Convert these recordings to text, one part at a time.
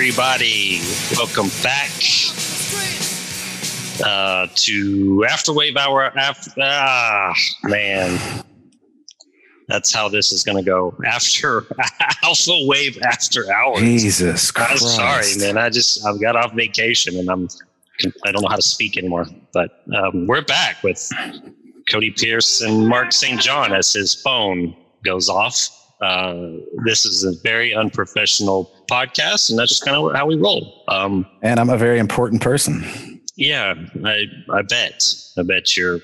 everybody. Welcome back uh, to Afterwave Hour. After, ah, man. That's how this is going to go. After AlphaWave After Hours. Jesus Christ. I'm sorry, man. I just I've got off vacation and I'm I don't know how to speak anymore. But um, we're back with Cody Pierce and Mark St. John as his phone goes off. Uh, this is a very unprofessional podcast, and that's just kind of how we roll. Um, And I'm a very important person. yeah, I I bet I bet you're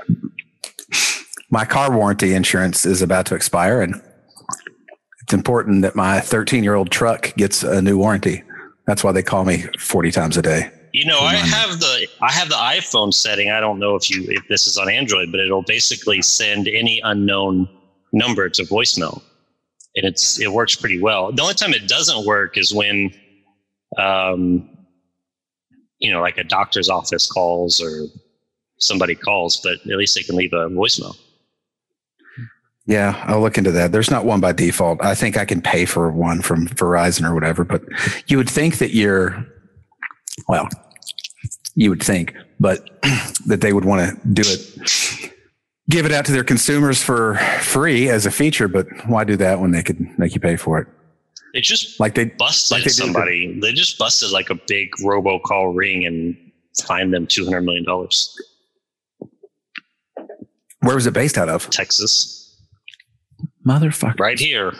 My car warranty insurance is about to expire, and it's important that my 13 year old truck gets a new warranty. That's why they call me 40 times a day. You know, I have the I have the iPhone setting. I don't know if you if this is on Android, but it'll basically send any unknown number to voicemail, and it's it works pretty well. The only time it doesn't work is when, um, you know, like a doctor's office calls or somebody calls, but at least they can leave a voicemail. Yeah, I'll look into that. There's not one by default. I think I can pay for one from Verizon or whatever, but you would think that you're, well, you would think, but that they would want to do it, give it out to their consumers for free as a feature. But why do that when they could make you pay for it? It just Like they, busted like they somebody. They just busted like a big robocall ring and fined them two hundred million dollars. where was it based out of? Texas, Motherfucker. right here.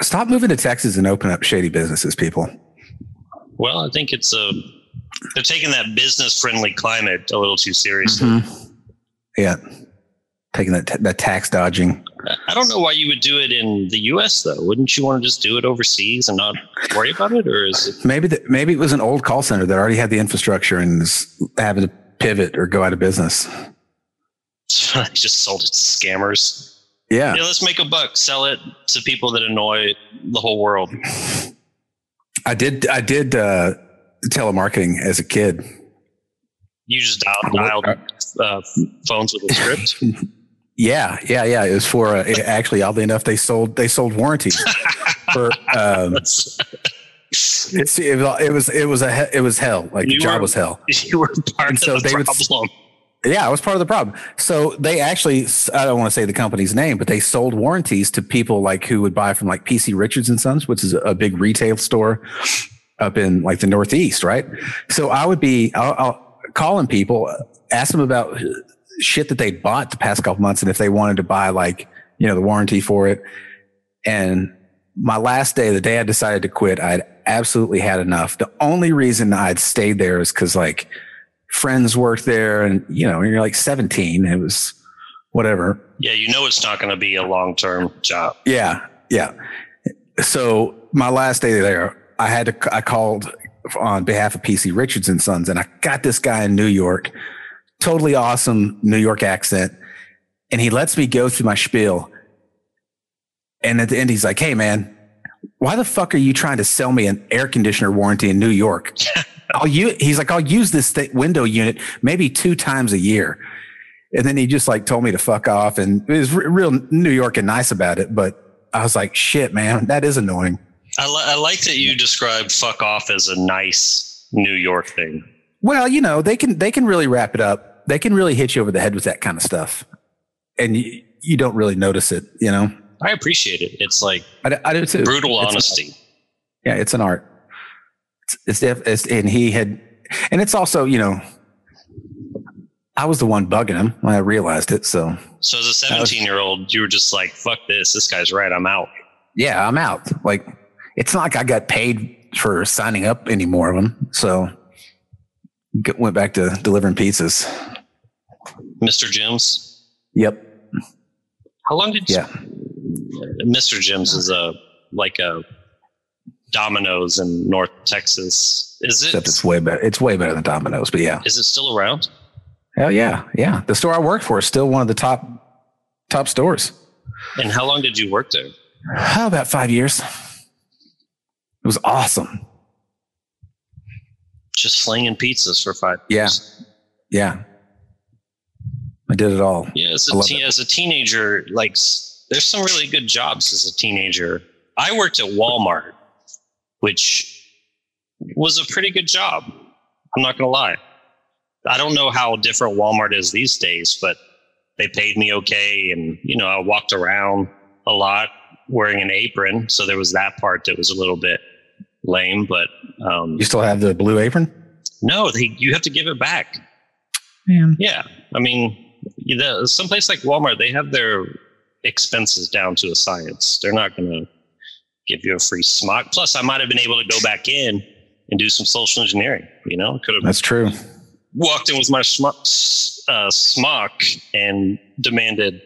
Stop moving to Texas and open up shady businesses, people. Well, I think it's a they're taking that business friendly climate a little too seriously. Mm-hmm. Yeah. Taking that, that tax dodging. I don't know why you would do it in the U.S. though. Wouldn't you want to just do it overseas and not worry about it, or is it? Maybe the, maybe it was an old call center that already had the infrastructure and is having to pivot or go out of business. just sold it to scammers. Yeah. Yeah, let's make a buck. Sell it to people that annoy the whole world. I did I did uh, telemarketing as a kid. You just dialed, dialed uh, phones with a script. Yeah, yeah, yeah. It was for uh, it- actually oddly enough they sold they sold warranties for um, it's, it, was it was it was a it was hell like the job were- was hell. you were part And so of the they would- problem. Yeah, I was part of the problem. So they actually, I don't want to say the company's name, but they sold warranties to people like who would buy from like PC Richards and Sons, which is a big retail store up in like the Northeast, right? So I would be I'll, I'll calling people, ask them about shit that they bought the past couple months and if they wanted to buy like, you know, the warranty for it. And my last day, the day I decided to quit, I had absolutely had enough. The only reason I'd stayed there is because like friends worked there and, you know, you're like 17. It was whatever. Yeah, you know it's not going to be a long term job. Yeah. Yeah. So my last day there, I had to, I called on behalf of PC Richards and Sons and I got this guy in New York, totally awesome New York accent. And he lets me go through my spiel. And at the end, he's like, Hey man, why the fuck are you trying to sell me an air conditioner warranty in New York? I'll use, he's like, I'll use this th- window unit maybe two times a year. And then he just like told me to fuck off and it was re- real New York and nice about it. But I was like, shit, man, that is annoying. I, li- I like that you described fuck off as a nice New York thing. Well, you know, they can, they can really wrap it up. They can really hit you over the head with that kind of stuff. And you, you don't really notice it, you know? I appreciate it. It's like I do too. brutal It's- honesty. Yeah, it's an art. It's, it's, def- it's and he had, and it's also, you know, I was the one bugging him when I realized it. So So as a was- 17 year old, you were just like, fuck this. This guy's right. I'm out. yeah, I'm out. Like, it's not like I got paid for signing up any more of them. So went back to delivering pizzas. Mr. Jim's. Yep. How long did Yeah. Mr. Jim's is a like a Domino's in North Texas. Is it Except it's way better. It's way better than Domino's, but yeah. is it still around? Hell yeah. Yeah. The store I work for is still one of the top, top stores. And how long did you work there? How about five years? It was awesome. Just slinging pizzas for five Yeah. years. Yeah. I did it all. Yeah, as a, it. as a teenager, like there's some really good jobs as a teenager. I worked at Walmart, which was a pretty good job. I'm not going to lie. I don't know how different Walmart is these days, but they paid me okay. And, you know, I walked around a lot wearing an apron. So there was that part that was a little bit lame, but. Um, you still have the blue apron? No, they, you have to give it back. Man. Yeah. I mean, the, someplace like Walmart, they have their expenses down to a science. They're not going to give you a free smock. Plus, I might have been able to go back in and do some social engineering. You know, could have. That's true. Walked in with my smock, uh, smock and demanded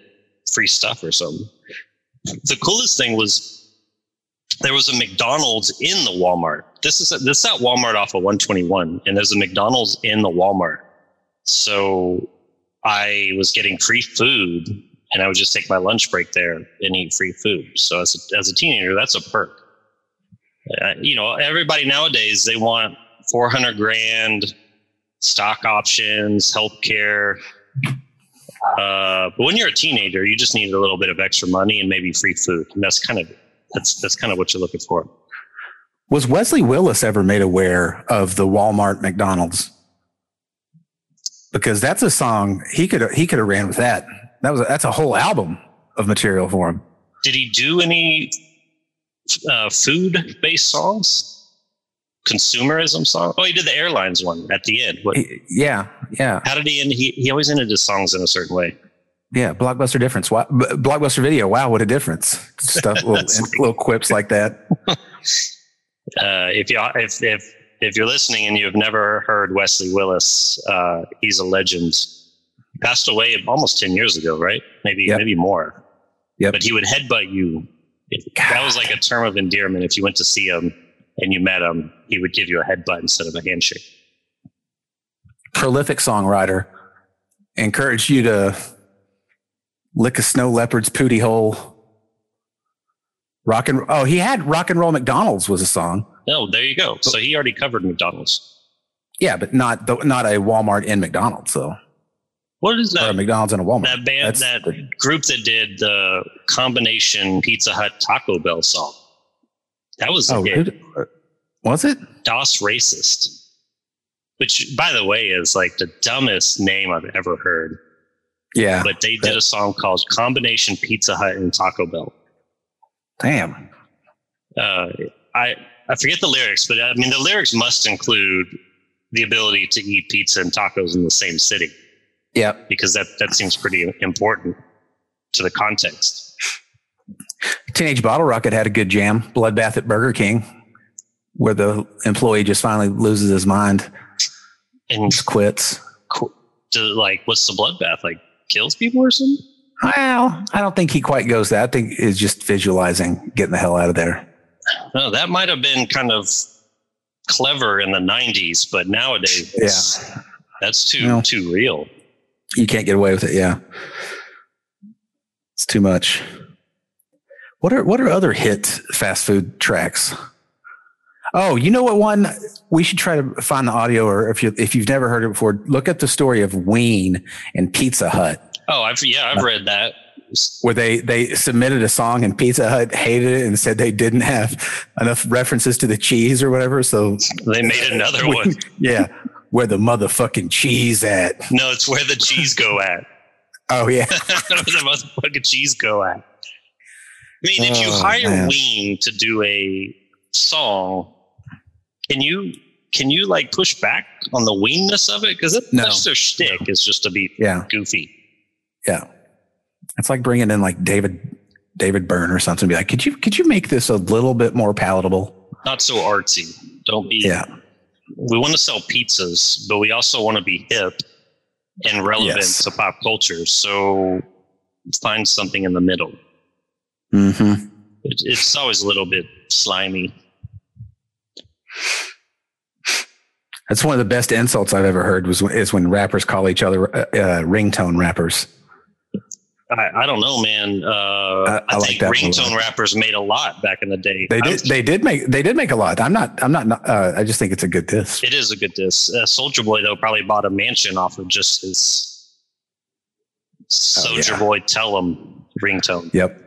free stuff or something. The coolest thing was there was a McDonald's in the Walmart. This is a, this is at Walmart off of 121, and there's a McDonald's in the Walmart. So I was getting free food and I would just take my lunch break there and eat free food. So as a, as a teenager, that's a perk. Uh, you know, everybody nowadays they want 400 grand, stock options, healthcare. Uh, but when you're a teenager, you just need a little bit of extra money and maybe free food. And that's kind of that's that's kind of what you're looking for. Was Wesley Willis ever made aware of the Walmart McDonald's? Because that's a song he could he could have ran with that. That was that's a whole album of material for him. Did he do any uh, food based songs? Consumerism song? Oh, he did the airlines one at the end. What, he, yeah, yeah. How did he end? He, he always ended his songs in a certain way. Yeah, blockbuster difference. Wow, blockbuster video. Wow, what a difference! Stuff, little, little quips like that. Uh, if you if if if you're listening and you've never heard Wesley Willis, uh, he's a legend passed away almost 10 years ago, right? Maybe, yep. maybe more. Yeah. But he would headbutt you. That was like a term of endearment. If you went to see him and you met him, he would give you a headbutt instead of a handshake. Prolific songwriter. Encourage you to lick a snow leopard's pooty hole. Rock and oh, he had rock and roll McDonald's was a song. Oh, there you go. So he already covered McDonald's. Yeah, but not the, not a Walmart in McDonald's. So what is that? McDonald's and a Walmart. That band, That's that the, group that did the combination Pizza Hut Taco Bell song. That was oh, it, uh, was it Das Racist? Which, by the way, is like the dumbest name I've ever heard. Yeah, but they did a song called Combination Pizza Hut and Taco Bell. Damn. Uh, I I forget the lyrics, but I mean the lyrics must include the ability to eat pizza and tacos in the same city. Yeah. Because that, that seems pretty important to the context. Teenage Bottlerocket had a good jam, Bloodbath at Burger King, where the employee just finally loses his mind and just quits. To like, what's the bloodbath? Like, kills people or something? Well, I don't think he quite goes that. I think is just visualizing getting the hell out of there. No, that might have been kind of clever in the '90s, but nowadays, yeah, that's too too real. You can't get away with it. Yeah. It's too much. What are what are other hit fast food tracks? Oh, you know what one we should try to find the audio or if you if you've never heard it before, look at the story of Ween and Pizza Hut. Oh, I've yeah, I've read that. Where they they submitted a song and Pizza Hut hated it and said they didn't have enough references to the cheese or whatever, so they made another one. Yeah, where the motherfucking cheese at. No, it's where the cheese go at. oh yeah, where the motherfucking cheese go at. I mean, if you oh, hire man. Ween to do a song, can you can you like push back on the weenness of it? Because no. that's their shtick no. is just to be yeah. goofy. Yeah, it's like bringing in like David David Byrne or something. Be like, could you could you make this a little bit more palatable? Not so artsy. Don't be. Yeah we want to sell pizzas, but we also want to be hip and relevant yes. to pop culture. So find something in the middle. Mm-hmm. It, it's always a little bit slimy. That's one of the best insults I've ever heard. Was is when rappers call each other uh, uh, ringtone rappers. I, I don't know, man. Uh, I, I, I think like ringtone rappers made a lot back in the day. They did. They did make. They did make a lot. I'm not. I'm not. Uh, I just think it's a good diss. It is a good diss. Uh, Soulja Boy though probably bought a mansion off of just his Soulja oh, yeah. Boy tell him ringtone. Yep.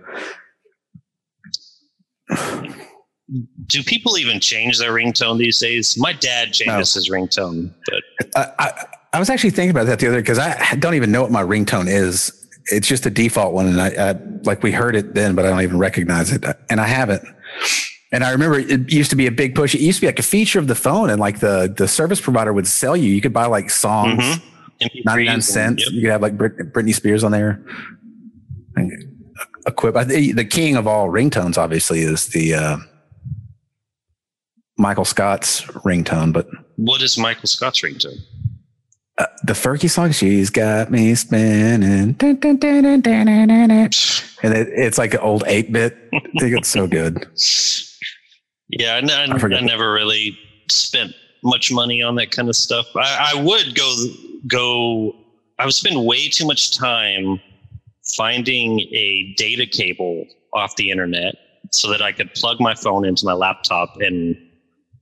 Do people even change their ringtone these days? My dad changes his ringtone, but I, I, I was actually thinking about that the other because I don't even know what my ringtone is. It's just a default one, and I, I like we heard it then, but I don't even recognize it, and I haven't. And I remember it used to be a big push. It used to be like a feature of the phone, and like the the service provider would sell you. You could buy like songs, MP3s ninety nine cents. yep. You could have like Brit- Britney Spears on there. Equip. The king of all ringtones, obviously, is the uh, Michael Scott's ringtone, but What is Michael Scott's ringtone? uh, the Fergie song, "She's Got Me Spinning," dun, dun, dun, and it, it's like an old eight bit. I think it's so good. Yeah, I, I, I I never really spent much money on that kind of stuff. I, I would go go. I would spend way too much time finding a data cable off the internet so that I could plug my phone into my laptop and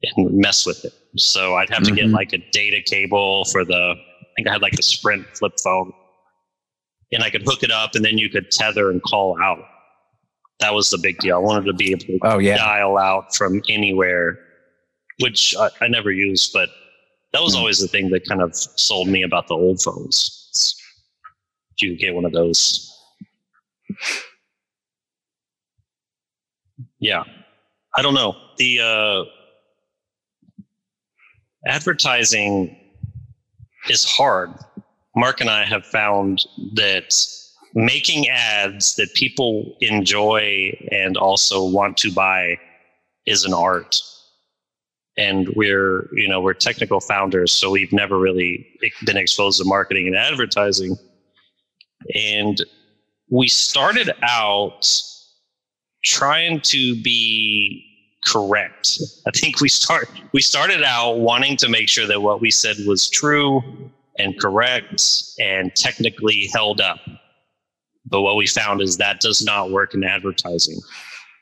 and mess with it. So I'd have to get Mhm. like a data cable for the. I think I had like a Sprint flip phone, and I could hook it up, and then you could tether and call out. That was the big deal. I wanted to be able to Oh yeah, dial out from anywhere, which I, I never used, but that was Hmm. always the thing that kind of sold me about the old phones. It's- You get one of those. Yeah. I don't know. The uh, advertising is hard. Mark and I have found that making ads that people enjoy and also want to buy is an art and we're you know we're technical founders so we've never really been exposed to marketing and advertising and we started out trying to be correct. I think we start we started out wanting to make sure that what we said was true and correct and technically held up. But what we found is that does not work in advertising,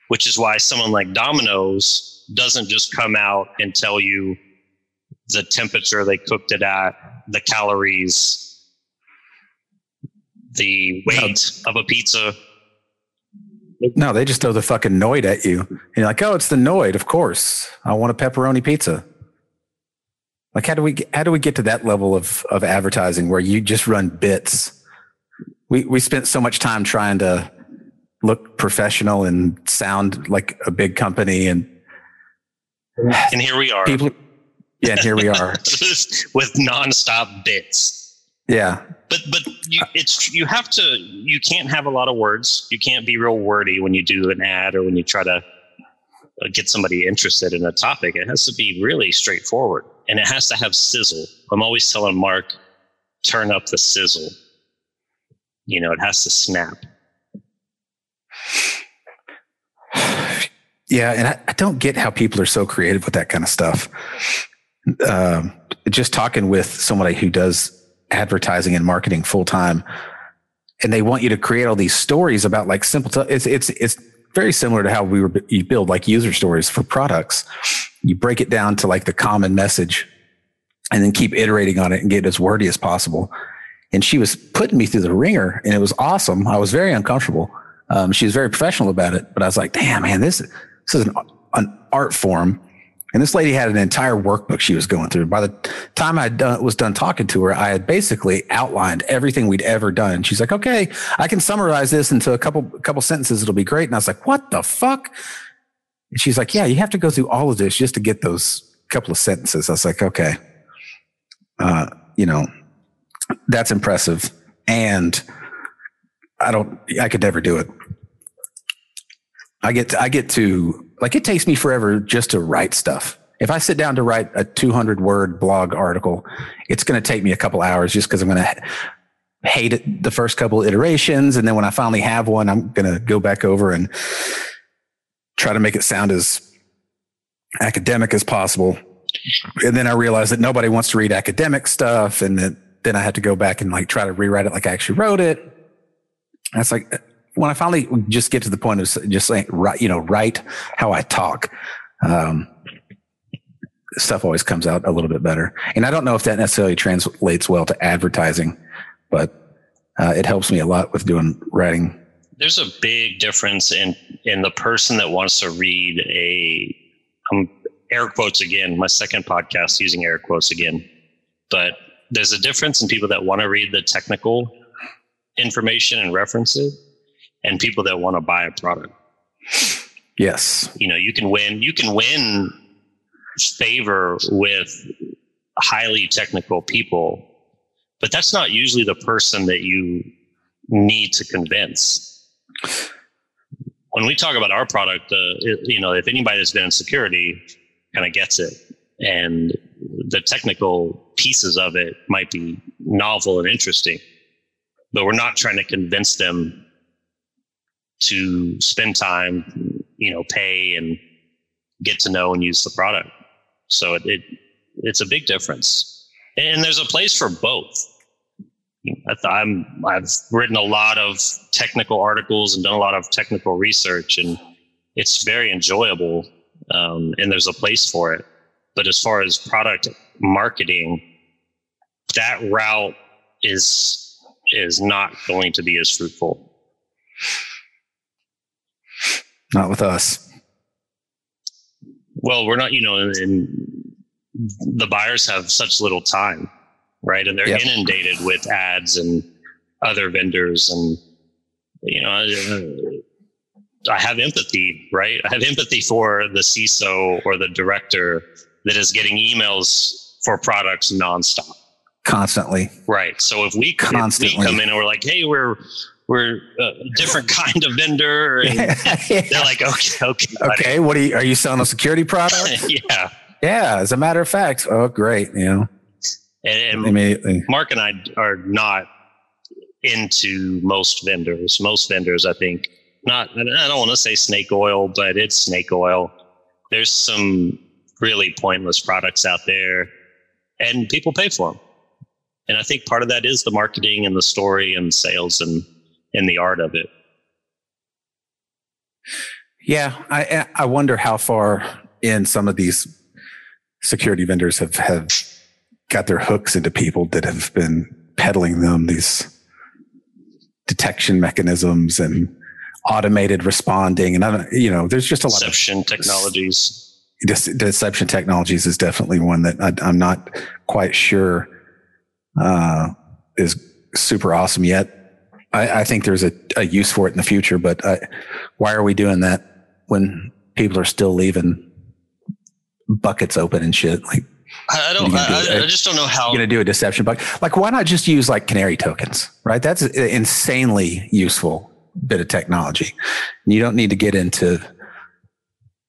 which is why someone like Domino's doesn't just come out and tell you the temperature they cooked it at, the calories, the weight of a pizza. No, they just throw the fucking Noid at you. And you're like, oh, it's the Noid, of course. I want a pepperoni pizza. Like, how do we how do we get to that level of of advertising where you just run bits? We we spent so much time trying to look professional and sound like a big company, and And here we are people. Yeah, and here we are. with nonstop bits. Yeah, But but you, it's you have to you can't have a lot of words. You can't be real wordy when you do an ad or when you try to uh, get somebody interested in a topic. It has to be really straightforward and it has to have sizzle. I'm always telling Mark, turn up the sizzle. You know, it has to snap. Yeah, and I, I don't get how people are so creative with that kind of stuff. Um, just talking with somebody who does advertising and marketing full time, and they want you to create all these stories about like simple. T- it's it's it's very similar to how we were you build like user stories for products. You break it down to like the common message, and then keep iterating on it and get it as wordy as possible. And she was putting me through the ringer, and it was awesome. I was very uncomfortable. Um, she was very professional about it, but I was like, damn, man, this, this is an, an art form. And this lady had an entire workbook she was going through. By the time I done, was done talking to her, I had basically outlined everything we'd ever done. She's like, okay, I can summarize this into a couple, couple sentences. It'll be great. And I was like, what the fuck? And she's like, yeah, you have to go through all of this just to get those couple of sentences. I was like, okay, uh, you know, that's impressive. And I don't, I could never do it. I get, to, I get to, like, it takes me forever just to write stuff. If I sit down to write a 200 word blog article, it's going to take me a couple hours just because I'm going to hate it the first couple iterations. And then when I finally have one, I'm going to go back over and try to make it sound as academic as possible. And then I realized that nobody wants to read academic stuff. And that then I had to go back and like try to rewrite it like I actually wrote it. That's like when I finally just get to the point of just saying, right, you know, write how I talk. Um, stuff always comes out a little bit better. And I don't know if that necessarily translates well to advertising, but uh, it helps me a lot with doing writing there's a big difference in in the person that wants to read a um, air quotes again. My second podcast using air quotes again, but there's a difference in people that want to read the technical information and reference it, and people that want to buy a product. Yes. You know, you can win. You can win favor with highly technical people, but that's not usually the person that you need to convince. When we talk about our product, uh, it, you know, if anybody that's been in security kind of gets it, and the technical pieces of it might be novel and interesting, but we're not trying to convince them to spend time, you know, pay and get to know and use the product. So it, it it's a big difference, and there's a place for both. I'm I've written a lot of technical articles and done a lot of technical research, and it's very enjoyable. Um, and there's a place for it. But as far as product marketing, that route is is not going to be as fruitful. Not with us. Well, we're not, you know, and the buyers have such little time, right? And they're yep. inundated with ads and other vendors, and you know, I have empathy, right? I have empathy for the CISO or the director that is getting emails for products nonstop, constantly. Right. So if we, constantly. If we come in and we're like, hey, we're we're a different kind of vendor, and they're like, okay, okay, buddy. okay. What are you? Are you selling a security product? yeah. Yeah. As a matter of fact, oh, great. You know, and, and immediately. Mark and I are not into most vendors. Most vendors, I think, not. I don't want to say snake oil, but it's snake oil. There's some really pointless products out there, and people pay for them. And I think part of that is the marketing and the story and sales and and the art of it. Yeah, I I wonder how far in some of these security vendors have have got their hooks into people that have been peddling them these detection mechanisms and automated responding and I don't, you know there's just a lot deception of technologies deception technologies is definitely one that I, am not quite sure uh, is super awesome yet. I, I think there's a, a, use for it in the future, but I, why are we doing that when people are still leaving buckets open and shit? Like, I don't. I, I, just don't know how. You're gonna do a deception bug. Like, why not just use like canary tokens? Right. That's an insanely useful bit of technology. You don't need to get into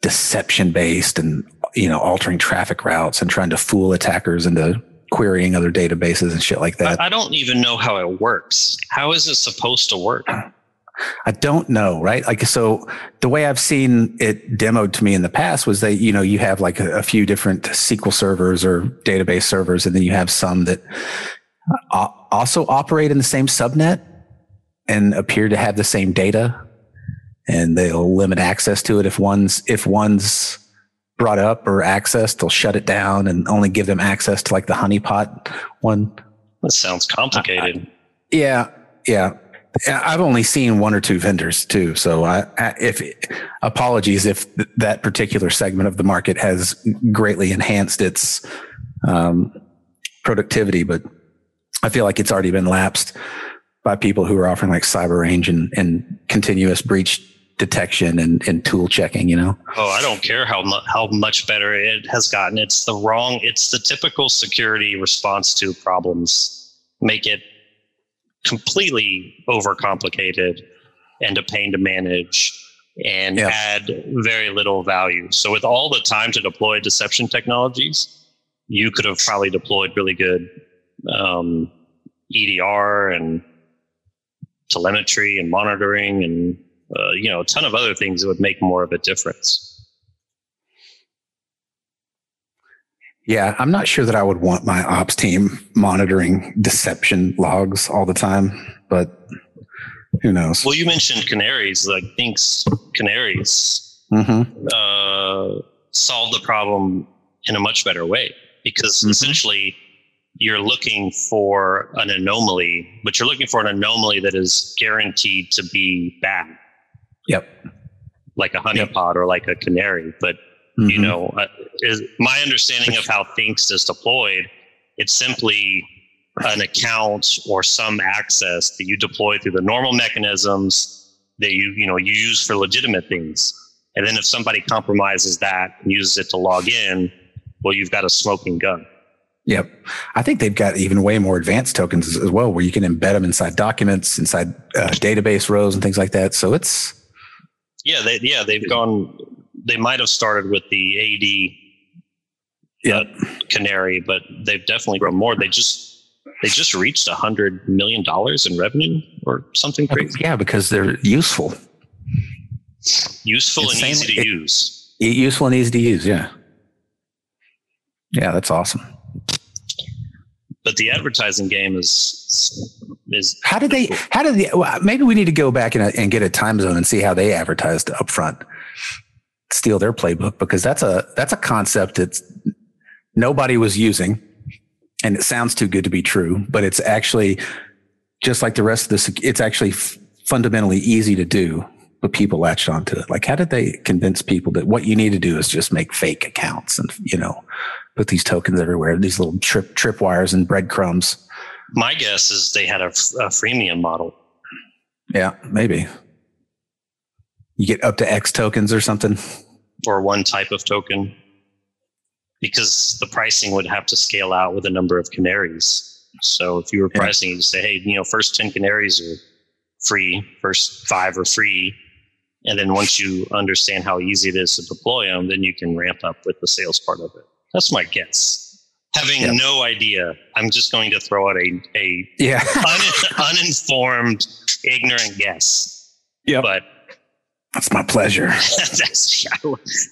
deception based and you know altering traffic routes and trying to fool attackers into querying other databases and shit like that. I, I don't even know how it works. How is it supposed to work? I don't know, right? Like, so the way I've seen it demoed to me in the past was that, you know, you have like a, a few different SQL servers or database servers, and then you have some that uh, also operate in the same subnet and appear to have the same data and they'll limit access to it if one's if one's brought up or accessed, they'll shut it down and only give them access to like the honeypot one. That sounds complicated. I, yeah yeah. I've only seen one or two vendors too, so I, if apologies if th- that particular segment of the market has greatly enhanced its um, productivity, but I feel like it's already been lapsed by people who are offering like cyber range and, and continuous breach detection and, and tool checking, you know? Oh, I don't care how, mu- how much better it has gotten. It's the wrong, it's the typical security response to problems. Make it completely overcomplicated and a pain to manage and yeah. add very little value. So with all the time to deploy deception technologies, you could have probably deployed really good um, EDR and telemetry and monitoring and uh, you know, a ton of other things that would make more of a difference. Yeah, I'm not sure that I would want my ops team monitoring deception logs all the time, but who knows? Well, you mentioned canaries. Like, Thinkst canaries mm-hmm. uh, solve the problem in a much better way because mm-hmm. essentially you're looking for an anomaly, but you're looking for an anomaly that is guaranteed to be bad. Yep. Like a honeypot yep. or like a canary. But, mm-hmm. you know, uh, is my understanding of how Thinkst is deployed, it's simply an account or some access that you deploy through the normal mechanisms that you, you know, you use for legitimate things. And then if somebody compromises that and uses it to log in, well, you've got a smoking gun. Yep. I think they've got even way more advanced tokens as well, where you can embed them inside documents, inside uh, database rows, and things like that. So it's yeah, they yeah they've gone. They might have started with the AD uh, Canary, but they've definitely grown more. They just they just reached a hundred million dollars in revenue or something crazy. Yeah, because they're useful, useful and easy to it, use. Useful and easy to use. Yeah. Yeah, that's awesome but the advertising game is is how did they how did they well, maybe we need to go back and, uh, and get a time zone and see how they advertised up front. Steal their playbook because that's a that's a concept that nobody was using and it sounds too good to be true but it's actually just like the rest of this it's actually f- fundamentally easy to do but people latched onto it. Like how did they convince people that what you need to do is just make fake accounts and you know put these tokens everywhere, these little trip trip wires and breadcrumbs. My guess is they had a, a freemium model. Yeah, maybe. You get up to X tokens or something, or one type of token, because the pricing would have to scale out with a number of canaries. So if you were pricing, yeah. you say, hey, you know, first ten canaries are free, first five are free, and then once you understand how easy it is to deploy them, then you can ramp up with the sales part of it. That's my guess. Having yep. no idea, I'm just going to throw out a, a yeah. un, uninformed, ignorant guess. Yeah. But that's my pleasure. that's,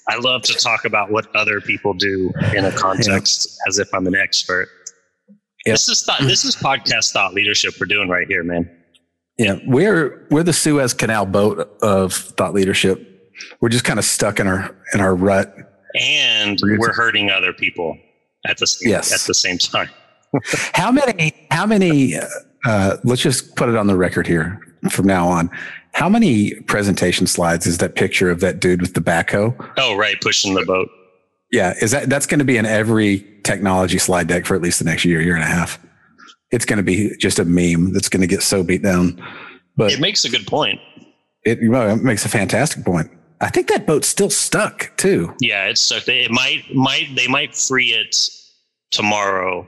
I, love to talk about what other people do in a context yep. as if I'm an expert. Yep. This is thought, this is podcast thought leadership we're doing right here, man. Yeah, we're we're the Suez Canal boat of thought leadership. We're just kind of stuck in our in our rut and we're hurting other people at the same, yes. at the same time. how many? How many? Uh, let's just put it on the record here from now on. How many presentation slides is that picture of that dude with the backhoe? Oh, right, pushing the boat. Yeah, is that that's going to be in every technology slide deck for at least the next year, year and a half? It's going to be just a meme that's going to get so beat down. But it makes a good point. It, well, it makes a fantastic point. I think that boat's still stuck too. Yeah, it's stuck. It might might they might free it tomorrow,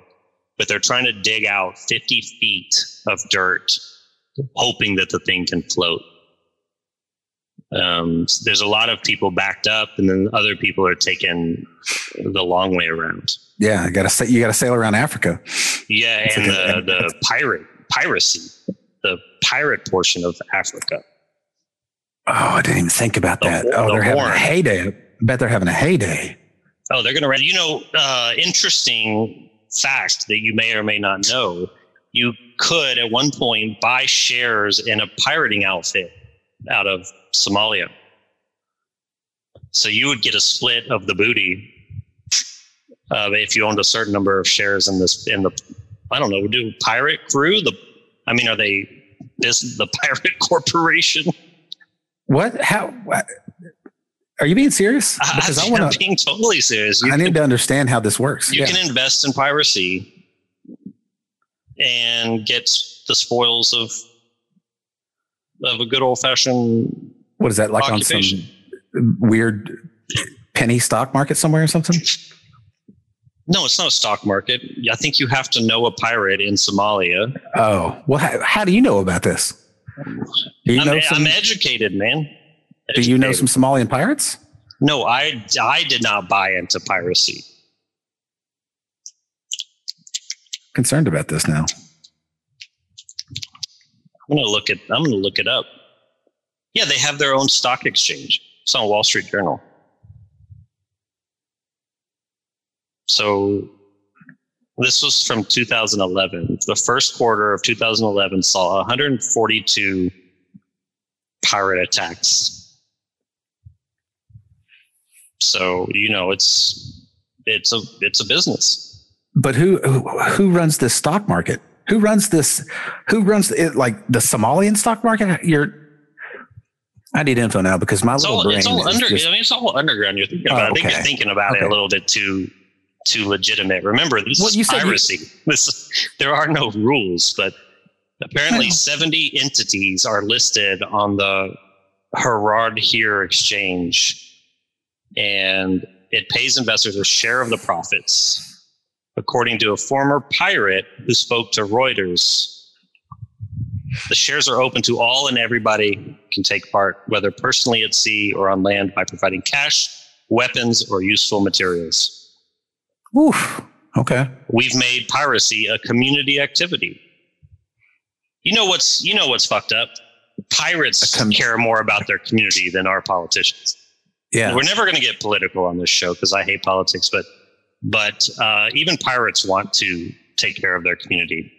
but they're trying to dig out 50 feet of dirt, hoping that the thing can float. Um, there's a lot of people backed up, and then other people are taking the long way around. Yeah, you got to you got to sail around Africa. Yeah, and the, the pirate piracy, the pirate portion of Africa. Oh, I didn't even think about that. The, oh, the they're having a heyday. I bet they're having a heyday. Oh, they're going to. You know, uh, interesting fact that you may or may not know. You could at one point buy shares in a pirating outfit out of Somalia. So you would get a split of the booty uh, if you owned a certain number of shares in this in the I don't know do pirate crew the I mean are they this the pirate corporation what? How? What? Are you being serious? Because I, I want to. Being totally serious. You I can, need to understand how this works. You yeah. can invest in piracy and get the spoils of of a good old fashioned. What is that like occupation. on some weird penny stock market somewhere or something? No, it's not a stock market. I think you have to know a pirate in Somalia. Oh, well, how, how do you know about this? Do you I'm, know some, I'm educated, man. Educated. Do you know some Somalian pirates? No, I I did not buy into piracy. Concerned about this now. I'm gonna look at I'm gonna look it up. Yeah, they have their own stock exchange. It's on Wall Street Journal. So this was from 2011. The first quarter of 2011 saw 142 pirate attacks. So you know it's it's a it's a business. but who, who runs this stock market? Who runs this? Who runs it? Like the Somalian stock market? You're. I need info now because my It's little all, brain it's all is under. just- I mean, it's all underground. You're thinking Oh, about. I think you're thinking about it a little bit too too legitimate. Remember, this Well, you is said you- piracy. This there are no rules, but apparently, 70 entities are listed on the Haradheere exchange, and it pays investors a share of the profits. According to a former pirate who spoke to Reuters, the shares are open to all and everybody can take part, whether personally at sea or on land, by providing cash, weapons, or useful materials. Oof. Okay. We've made piracy a community activity. You know what's you know what's fucked up? Pirates com- care more about their community than our politicians. Yeah. We're never going to get political on this show because I hate politics, but but uh, even pirates want to take care of their community.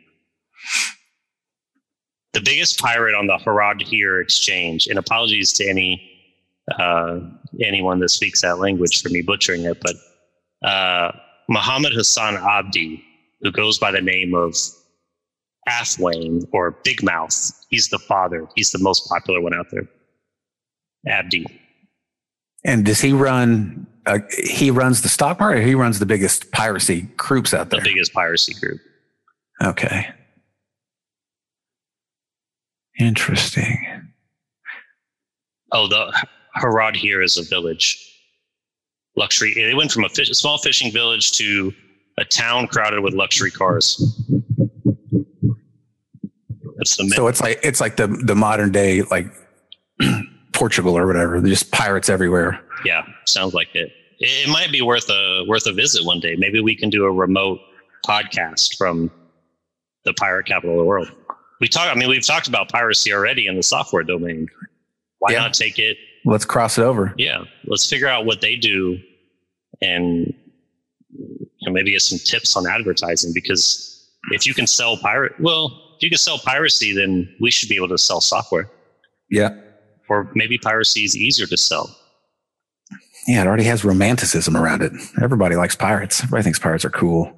The biggest pirate on the Haradheere exchange, and apologies to any uh, anyone that speaks that language for me butchering it, but uh, Muhammad Hassan Abdi, who goes by the name of Afweyne or Big Mouth, he's the father. He's the most popular one out there. Abdi. And does he run? Uh, he runs the stock market. Or he runs the biggest piracy groups out there. the biggest piracy group. Okay. Interesting. Oh, the Haradheere is a village. Luxury. They went from a, fish, a small fishing village to a town crowded with luxury cars. That's the myth. So it's like it's like the the modern day like Portugal or whatever. There's just pirates everywhere. yeah, sounds like it. it. Might be worth a worth a visit one day. Maybe we can do a remote podcast from the pirate capital of the world. We talk. I mean, we've talked about piracy already in the software domain. Why Yeah. not take it Let's cross it over. yeah let's figure out what they do and you know, maybe get some tips on advertising because if you can sell pirate well you can sell piracy then we should be able to sell software Yeah. or maybe piracy is easier to sell Yeah, it already has romanticism around it. Everybody likes pirates. Everybody thinks pirates are cool.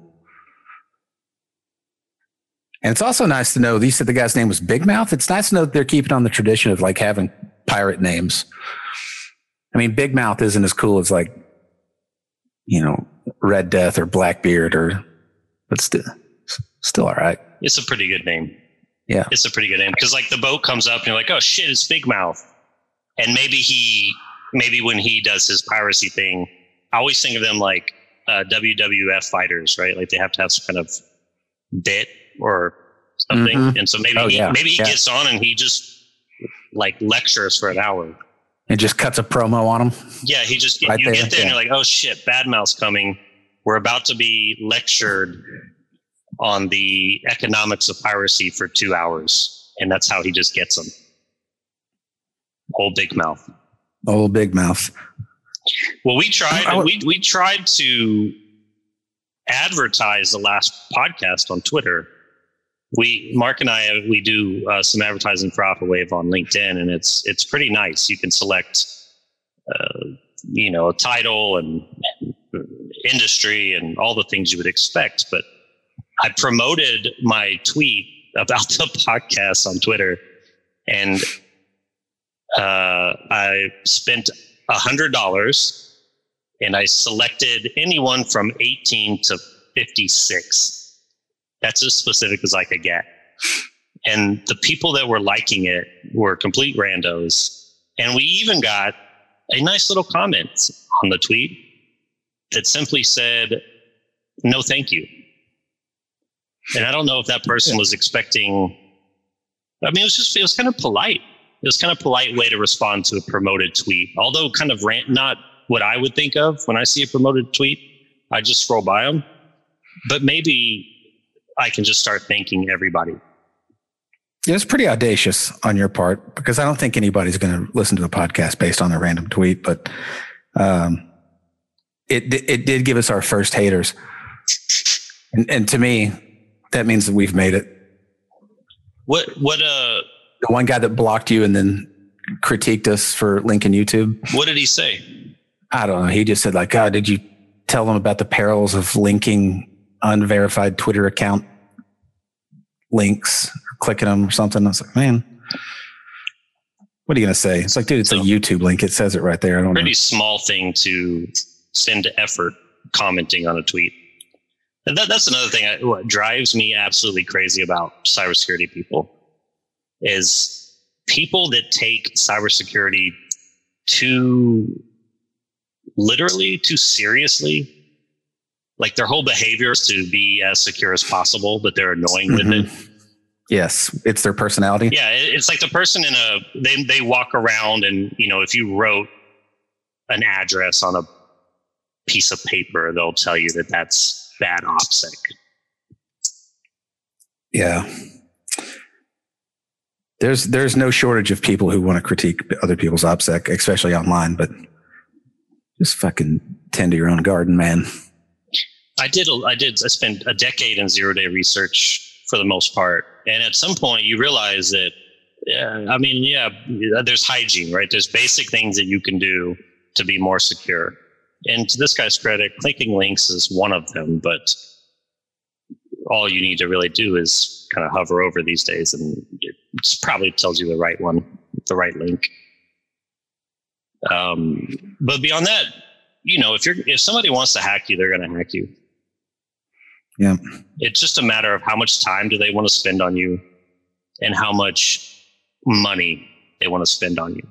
And it's also nice to know, you said the guy's name was Big Mouth. It's nice to know that they're keeping on the tradition of like having pirate names. I mean, Big Mouth isn't as cool as like, you know, Red Death or Blackbeard or, but still, still all right. it's a pretty good name Yeah. it's a pretty good name because like the boat comes up and you're like oh shit it's big mouth and maybe he maybe when he does his piracy thing i always think of them like uh, wwf fighters right like they have to have some kind of bit or something Mhm. and so maybe Oh, he, yeah, maybe he yeah. gets on and he just like lectures for an hour And just cuts a promo on them. yeah he just Right you there, get there and you're like oh shit bad mouth's coming we're about to be lectured on the economics of piracy for two hours. And that's how he just gets them old big mouth. Old Big Mouth. well we tried would- we, we tried to advertise the last podcast on twitter. We mark and i we do uh, some advertising for alpha wave on linkedin and it's it's pretty nice. You can select uh, you know a title and industry and all the things you would expect but i promoted my tweet about the podcast on twitter and uh, i spent a hundred dollars and I selected anyone from 18 to 56. That's as specific as I could get. And the people that were liking it were complete randos. And we even got a nice little comment on the tweet that simply said, no, thank you. And I don't know if that person was expecting, I mean, it was just, it was kind of polite. It was kind of polite way to respond to a promoted tweet, although kind of rant, not what I would think of when I see a promoted tweet. I just scroll by them. But maybe I can just start thanking everybody. It was pretty audacious on your part because I don't think anybody's going to listen to the podcast based on a random tweet, but um, it it did give us our first haters, and, and to me, that means that we've made it. What what uh The one guy that blocked you and then critiqued us for linking YouTube, what did he say? I don't know. He just said like, "God, did you tell them about the perils of linking unverified Twitter account links, or clicking them or something. I was like, man, what are you going to say? It's like, dude, it's so, a YouTube link. It says it right there. I don't pretty know. small thing to spend effort commenting on a tweet. And that, that's another thing. I, what drives me absolutely crazy about cybersecurity people is people that take cybersecurity too literally, too seriously. Like their whole behavior is to be as secure as possible, but they're annoying mm-hmm. with it. Yes, it's their personality. Yeah, it's like the person in a they they walk around and you know if you wrote an address on a piece of paper, they'll tell you that that's bad OPSEC. Yeah. There's there's no shortage of people who want to critique other people's OPSEC, especially online, but just fucking tend to your own garden, man. I did I did I spent a decade in zero day research for the most part. And at some point you realize that yeah, I mean, yeah, there's hygiene, right? There's basic things that you can do to be more secure. And to this guy's credit, clicking links is one of them, but all you need to really do is kind of hover over these days and it probably tells you the right one, the right link. Um, but beyond that, you know, if you're if somebody wants to hack you, they're going to hack you. Yeah. It's just a matter of how much time do they want to spend on you and how much money they want to spend on you.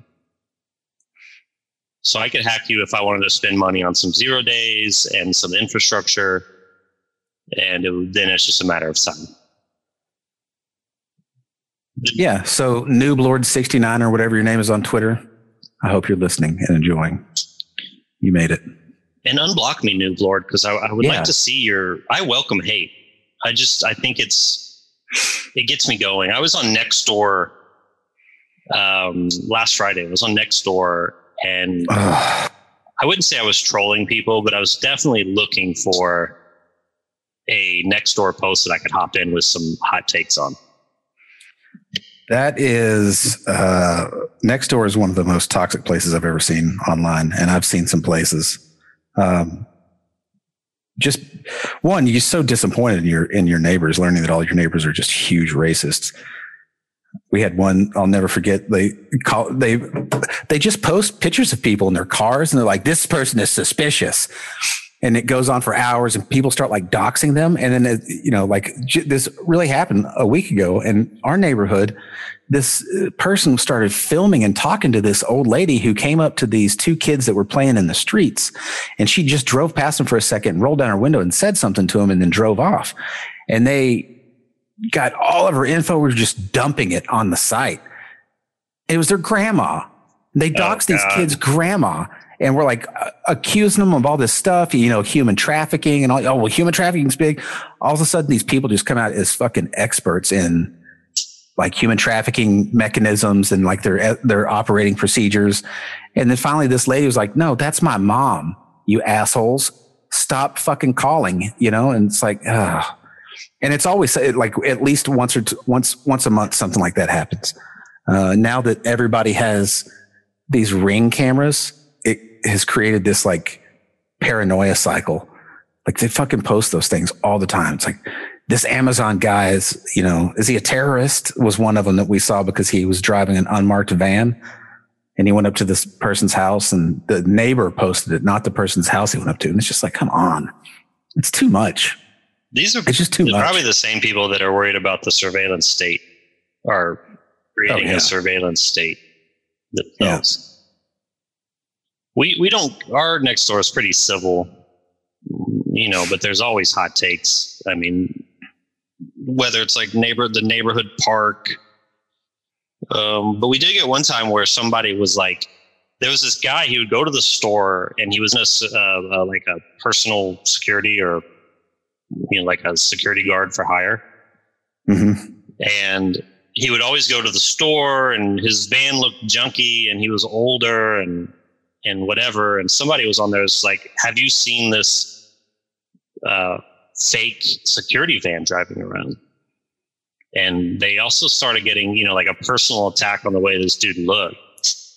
So I could hack you if I wanted to spend money on some zero days and some infrastructure, and it, then it's just a matter of time. Yeah. So Nooblord69 or whatever your name is on Twitter. I hope you're listening and enjoying. You made it. And unblock me, Nooblord, because I, I, would yeah. like to see your. I welcome hate. I just I think it's it gets me going. I was on Nextdoor um, last Friday. I was on Nextdoor and I wouldn't say I was trolling people, but I was definitely looking for a next door post that I could hop in with some hot takes on. That is uh, Nextdoor is one of the most toxic places I've ever seen online, and I've seen some places. Um, just one, you're so disappointed in your in your neighbors, learning that all your neighbors are just huge racists we had one I'll never forget. They call they they just post pictures of people in their cars and they're like, this person is suspicious. And it goes on for hours and people start like doxing them. And then, it, you know, like j- this really happened a week ago in our neighborhood. This uh, person started filming and talking to this old lady who came up to these two kids that were playing in the streets. And she just drove past them for a second, rolled down her window and said something to them and then drove off. And they got all of her info. We were just dumping it on the site. It was their grandma. They doxed oh, these kids' grandma. And we're like uh, accusing them of all this stuff, you know, human trafficking and all. Oh, well, human trafficking's big. All of a sudden, these people just come out as fucking experts in like human trafficking mechanisms and like their their operating procedures. And then finally, this lady was like, "No, that's my mom. You assholes, stop fucking calling." You know, and it's like, ah and it's always like at least once or two, once once a month something like that happens. Uh, now that everybody has these ring cameras, it has created this like paranoia cycle. Like they fucking post those things all the time. It's like this Amazon guy is, you know, is he a terrorist? Was one of them that we saw because he was driving an unmarked van and he went up to this person's house and the neighbor posted it, not the person's house he went up to. And it's just like, come on, it's too much. These are it's just too much. probably the same people that are worried about the surveillance state are creating oh, yeah. a surveillance state themselves. Yeah. We we don't our next door is pretty civil, you know, but there's always hot takes. I mean, whether it's like neighbor the neighborhood park. Um, but we did get one time where somebody was like, there was this guy. He would go to the store and he was in a, uh, uh, like a personal security or you know, like a security guard for hire. Mm-hmm. And he would always go to the store and his van looked junky and he was older and and whatever. And somebody was on there was like, have you seen this uh, fake security van driving around? And they also started getting, you know, like a personal attack on the way this dude looked.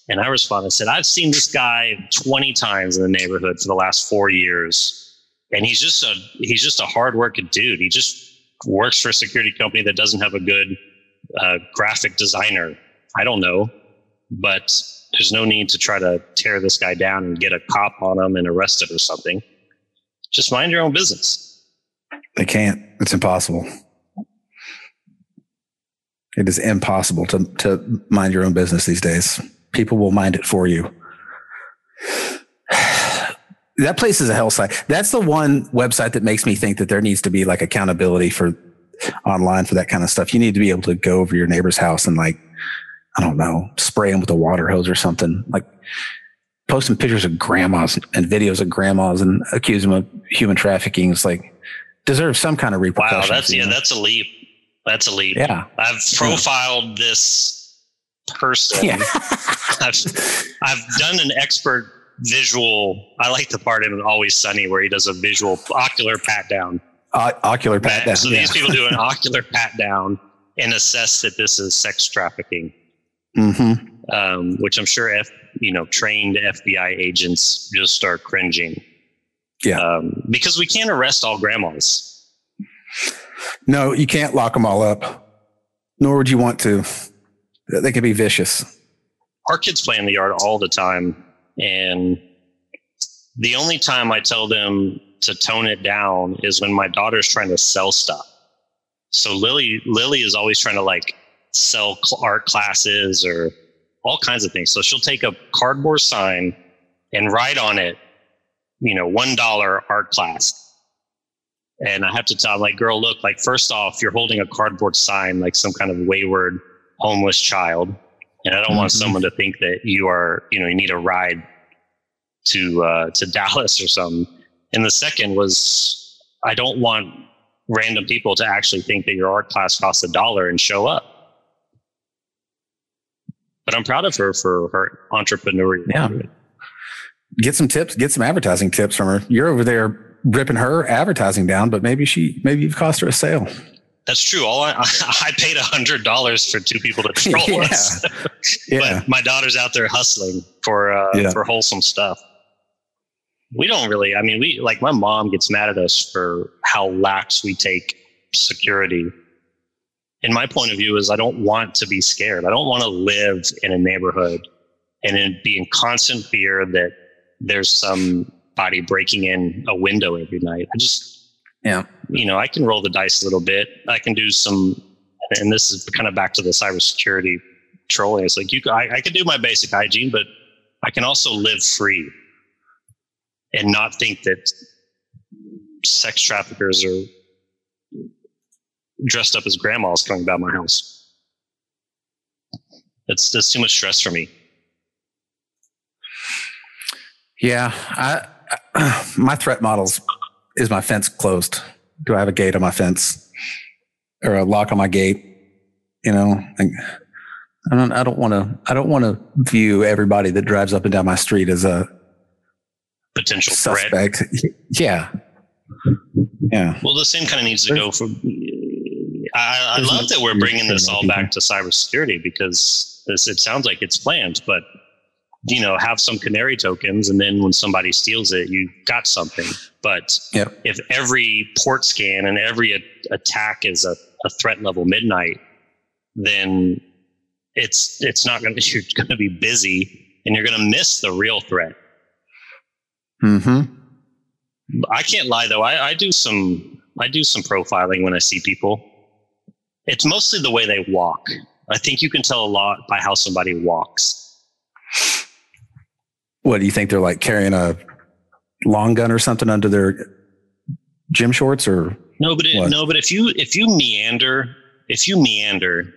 And I responded, I said, I've seen this guy 20 times in the neighborhood for the last four years and he's just a he's just a hardworking dude. He just works for a security company that doesn't have a good uh, graphic designer. I don't know, but there's no need to try to tear this guy down and get a cop on him and arrest him or something. Just mind your own business. They can't. It's impossible. It is impossible to, to mind your own business these days. People will mind it for you. that place is a hell site. That's the one website that makes me think that there needs to be like accountability for online for that kind of stuff. You need to be able to go over your neighbor's house and like, I don't know, spray them with a water hose or something. Like posting pictures of grandmas and videos of grandmas and accuse them of human trafficking. It's like deserves some kind of repercussion. Wow, that's yeah, that's a leap. That's a leap. Yeah. I've profiled yeah. this person. Yeah. I've I've done an expert visual. I like the part in Always Sunny where he does a visual ocular pat down. Uh, ocular pat down. So yeah. these people do an ocular pat down and assess that this is sex trafficking. Mm-hmm. Um, which I'm sure F, you know trained FBI agents just start cringing. Yeah, um, because we can't arrest all grandmas. No, you can't lock them all up, nor would you want to. They can be vicious. Our kids play in the yard all the time, and the only time I tell them to tone it down is when my daughter's trying to sell stuff. So Lily, Lily is always trying to like sell art classes or all kinds of things. So she'll take a cardboard sign and write on it, you know, one dollar art class. And I have to tell, like, girl, look, like, first off, you're holding a cardboard sign, like some kind of wayward homeless child. And I don't mm-hmm. want someone to think that you are, you know, you need a ride to uh, to Dallas or something. And the second was, I don't want random people to actually think that your art class costs a dollar and show up. But I'm proud of her for her entrepreneurial. Yeah. Get some tips, get some advertising tips from her. You're over there ripping her advertising down, but maybe she maybe you've cost her a sale. That's true. All I, I paid a hundred dollars for two people to troll yeah. us. yeah. But my daughter's out there hustling for uh, yeah. for wholesome stuff. We don't really. I mean, we like my mom gets mad at us for how lax we take security. And my point of view is, I don't want to be scared. I don't want to live in a neighborhood and in, be in constant fear that there's some body breaking in a window every night. I just, yeah, you know, I can roll the dice a little bit. I can do some, and this is kind of back to the cybersecurity trolling. It's like you, I, I can do my basic hygiene, but I can also live free and not think that sex traffickers are dressed up as grandmas coming by my house. It's that's too much stress for me. Yeah, I my threat models is my fence closed? Do I have a gate on my fence or a lock on my gate? You know, I don't. I don't want to. I don't want to view everybody that drives up and down my street as a potential suspect. Threat. Yeah, yeah. Well, the same kind of needs to go for. I, I love that we're bringing this all back to cybersecurity because this. It sounds like it's planned, but you know, have some canary tokens, and then when somebody steals it, you got something. But yep. if every port scan and every a- attack is a, a threat level midnight, then it's it's not going to you're going to be busy and you're going to miss the real threat. Hmm. I can't lie though. I, I do some I do some profiling when I see people. It's mostly the way they walk. I think you can tell a lot by how somebody walks. What do you think? They're like carrying a long gun or something under their gym shorts, or no? But it, no, but if you if you meander, if you meander,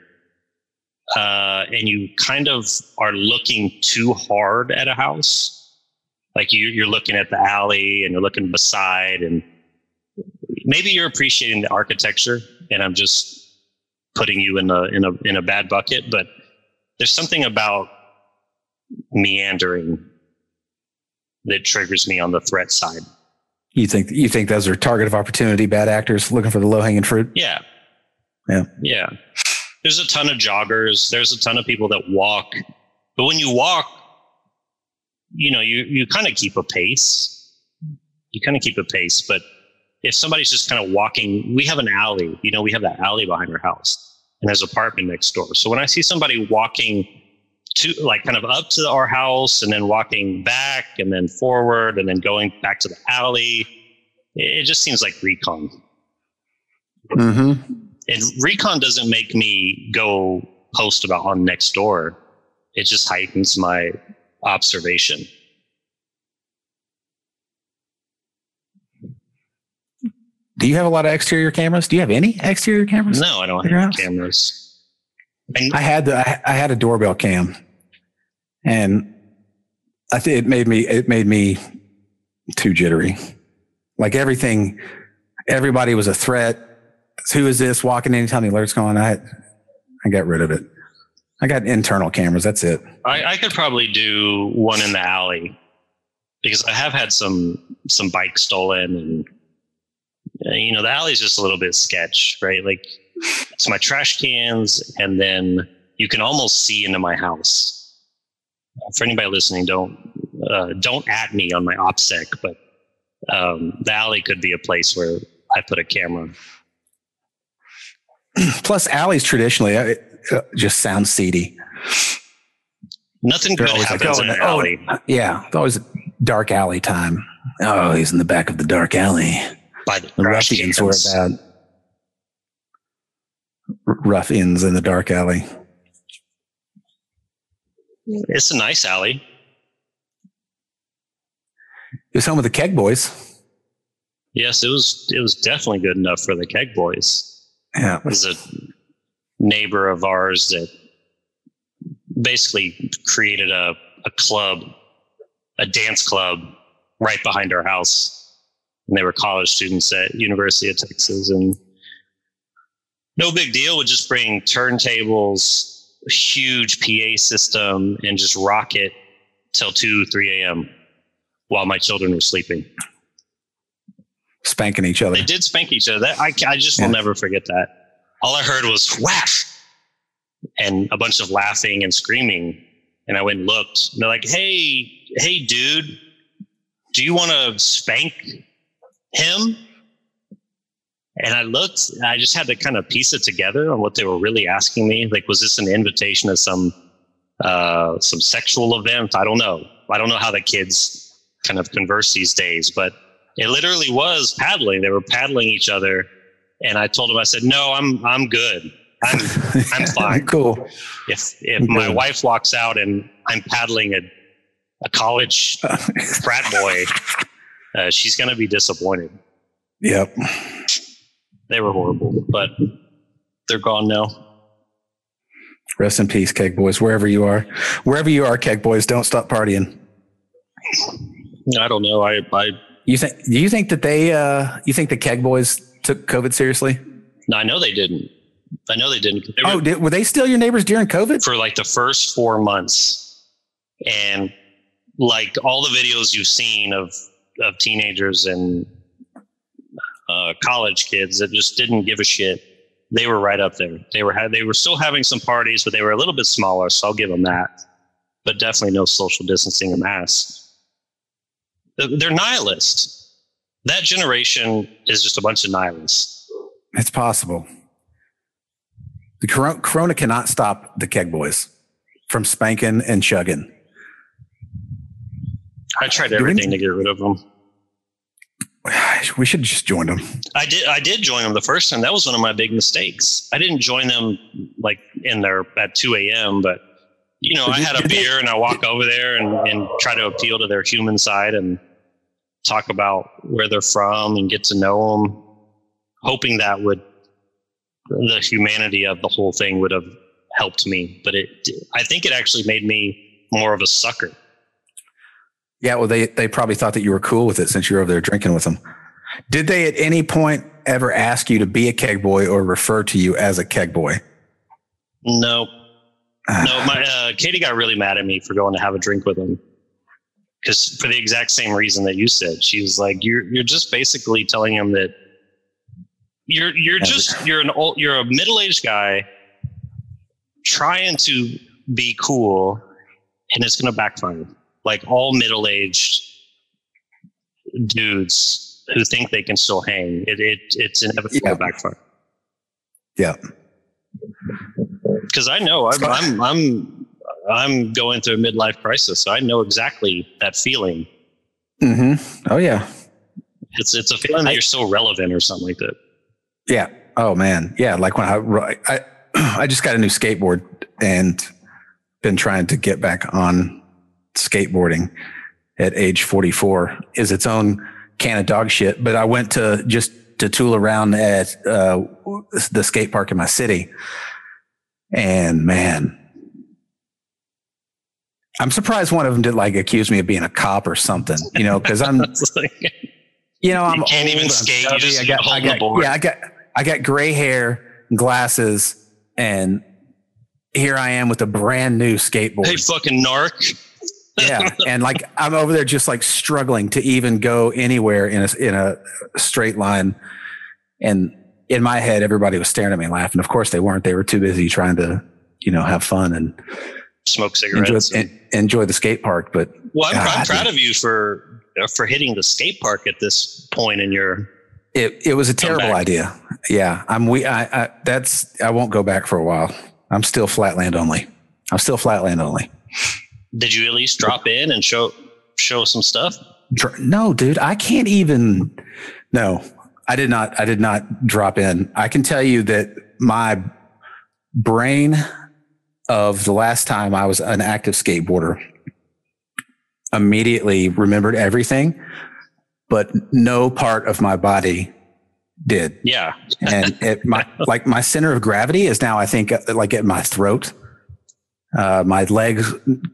uh, and you kind of are looking too hard at a house, like you, you're looking at the alley and you're looking beside, and maybe you're appreciating the architecture, and I'm just putting you in a in a in a bad bucket, but there's something about meandering that triggers me on the threat side. You think you think those are target of opportunity bad actors looking for the low hanging fruit? Yeah. Yeah. Yeah. There's a ton of joggers, there's a ton of people that walk. But when you walk, you know, you you kind of keep a pace. you kind of keep a pace. But if somebody's just kind of walking, we have an alley. You know, we have that alley behind our house, and there's an apartment next door. So when I see somebody walking to like kind of up to our house and then walking back and then forward and then going back to the alley, it just seems like recon. Mm-hmm. And recon doesn't make me go post about on next door. It just heightens my observation. Do you have a lot of exterior cameras? Do you have any exterior cameras? No, I don't Your have house? cameras. And I had the I, I had a doorbell cam, and I think it made me it made me too jittery. Like everything, everybody was a threat. Who is this walking anytime the alert's going? I I got rid of it. I got internal cameras. That's it. I, I could probably do one in the alley because I have had some some bikes stolen and uh, you know the alley's just a little bit sketch, right? Like it's my trash cans and then you can almost see into my house. For anybody listening, don't uh, don't at me on my OPSEC, but um, the alley could be a place where I put a camera. Plus, alleys traditionally just sounds seedy. Nothing good like, happens oh, in an oh, yeah, it's always dark alley time. Oh, he's in the back of the dark alley. by the The ruffians were about ruffians in the dark alley. It's a nice alley. It was home of the Keg Boys. Yes, it was. It was definitely good enough for the Keg Boys. Yeah, It was a neighbor of ours that basically created a, a club, a dance club, right behind our house. And they were college students at University of Texas, and no big deal. Would just bring turntables, huge PA system, and just rock it till two, three a.m. while my children were sleeping. spanking each other. They did spank each other. That, I, I just Yeah. will never forget that. All I heard was whack and a bunch of laughing and screaming. And I went and looked. And they're like, hey, hey, dude, do you want to spank him? And I looked, and I just had to kind of piece it together on what they were really asking me. Like, was this an invitation to some uh, some sexual event? I don't know. I don't know how the kids kind of converse these days, but it literally was paddling. They were paddling each other, and I told him, I said, "No, I'm I'm good. I'm I'm fine. cool. If if my wife walks out and I'm paddling a a college frat boy, uh, she's gonna be disappointed. yep. They were horrible, but they're gone now. Rest in peace, Keg Boys, wherever you are. Wherever you are, Keg Boys, don't stop partying. I don't know. I I You think? Do you think that they? Uh, you think the Keg Boys took COVID seriously? no, I know they didn't. I know they didn't. They were, Oh, did, were they still your neighbors during COVID? for like the first four months and like all the videos you've seen of of teenagers and uh, college kids that just didn't give a shit they were right up there they were ha- they were still having some parties but they were a little bit smaller so i'll give them that but definitely no social distancing and masks they're nihilists that generation is just a bunch of nihilists It's possible. The corona, corona cannot stop the Keg Boys from spanking and chugging. i tried we- everything to get rid of them We should just join them. I did. I did join them the first time. That was one of my big mistakes. I didn't join them like in there at 2 a.m. But you know, I had a beer and I walk over there and, and try to appeal to their human side and talk about where they're from and get to know them, hoping that would the humanity of the whole thing would have helped me. But it, I think it actually made me more of a sucker. Yeah, well, they they probably thought that you were cool with it since you were over there drinking with them. Did they at any point ever ask you to be a keg boy or refer to you as a keg boy? No, no, my uh, Katie got really mad at me for going to have a drink with him because for the exact same reason that you said. She was like, "You're you're just basically telling him that you're you're just you're an old you're a middle aged guy trying to be cool, and it's going to backfire. Like all middle aged dudes who think they can still hang. It, it it's inevitable Yeah. backfire. Yeah. Because I know I'm, I'm I'm I'm going through a midlife crisis, so I know exactly that feeling. hmm Oh yeah. It's it's a feeling that you're still relevant or something like that. Yeah. Oh man. Yeah. Like when I, I, I just got a new skateboard and been trying to get back on skateboarding at age 44 is its own can of dog shit. But I went to just to tool around at, uh, the skate park in my city and man, I'm surprised one of them didn't like accuse me of being a cop or something, you know, cause I'm, like- you know, I'm You can't even old, I'm skate, you just I got, I got, yeah, I got, I got gray hair, glasses, and here I am with a brand new skateboard. hey, fucking narc. yeah, and like I'm over there just like struggling to even go anywhere in a in a straight line, and in my head, everybody was staring at me laughing. Of course, they weren't. They were too busy trying to, you know, have fun and Smoke enjoy cigarettes. En- enjoy the skate park. But well, I'm, I'm proud of you for uh, for hitting the skate park at this point in your. It it was a terrible idea. Yeah, I'm we. I, I that's I won't go back for a while. I'm still flatland only. I'm still flatland only. Did you at least drop in and show show some stuff? No, dude, I can't even. No, I did not. I did not drop in. I can tell you that my brain of the last time I was an active skateboarder immediately remembered everything, but no part of my body did. Yeah, and it, my like my center of gravity is now I think uh, like at my throat. Uh, my legs,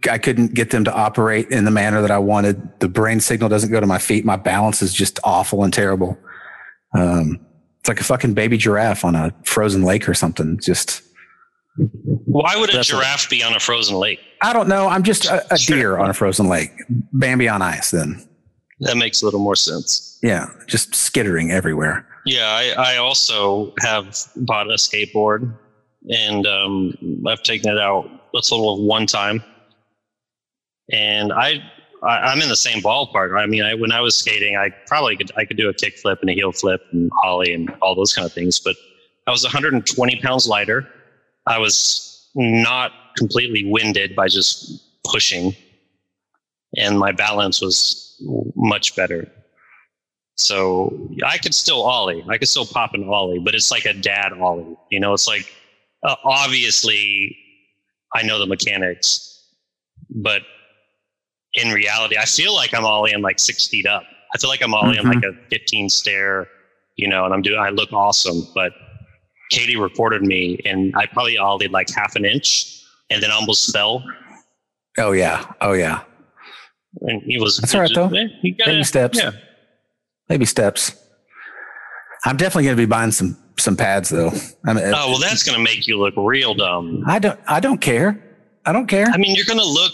I couldn't get them to operate in the manner that I wanted. The brain signal doesn't go to my feet. My balance is just awful and terrible. Um, it's like a fucking baby giraffe on a frozen lake or something. Just why would a That's giraffe be on a frozen lake? I don't know. I'm just a, a Sure. deer on a frozen lake. Bambi on ice. Then That makes a little more sense. yeah, just skittering everywhere. Yeah, I, I also have bought a skateboard and um, I've taken it out a total of one time. And I, I I'm in the same ballpark. I mean, I, when I was skating, I probably could I could do a kick flip and a heel flip and ollie and all those kind of things. But I was 120 pounds lighter. I was not completely winded by just pushing, and my balance was much better. So I could still ollie. I could still pop an ollie, but it's like a dad ollie. You know, it's like uh, obviously I know the mechanics, but in reality, I feel like I'm ollie ollieing like six feet up. I feel like I'm ollieing Mhm. like a 15 stair, you know, and I'm doing. I look awesome, but Katie recorded me, and I probably ollied like half an inch, and then almost fell. Oh yeah. Oh yeah. And he was. That's all right, though. eh, gotta, Baby steps. Yeah. Baby steps. I'm definitely going to be buying some some pads though. I mean, Oh well, that's gonna make you look real dumb. I don't. I don't care. I don't care, I mean, you're gonna look.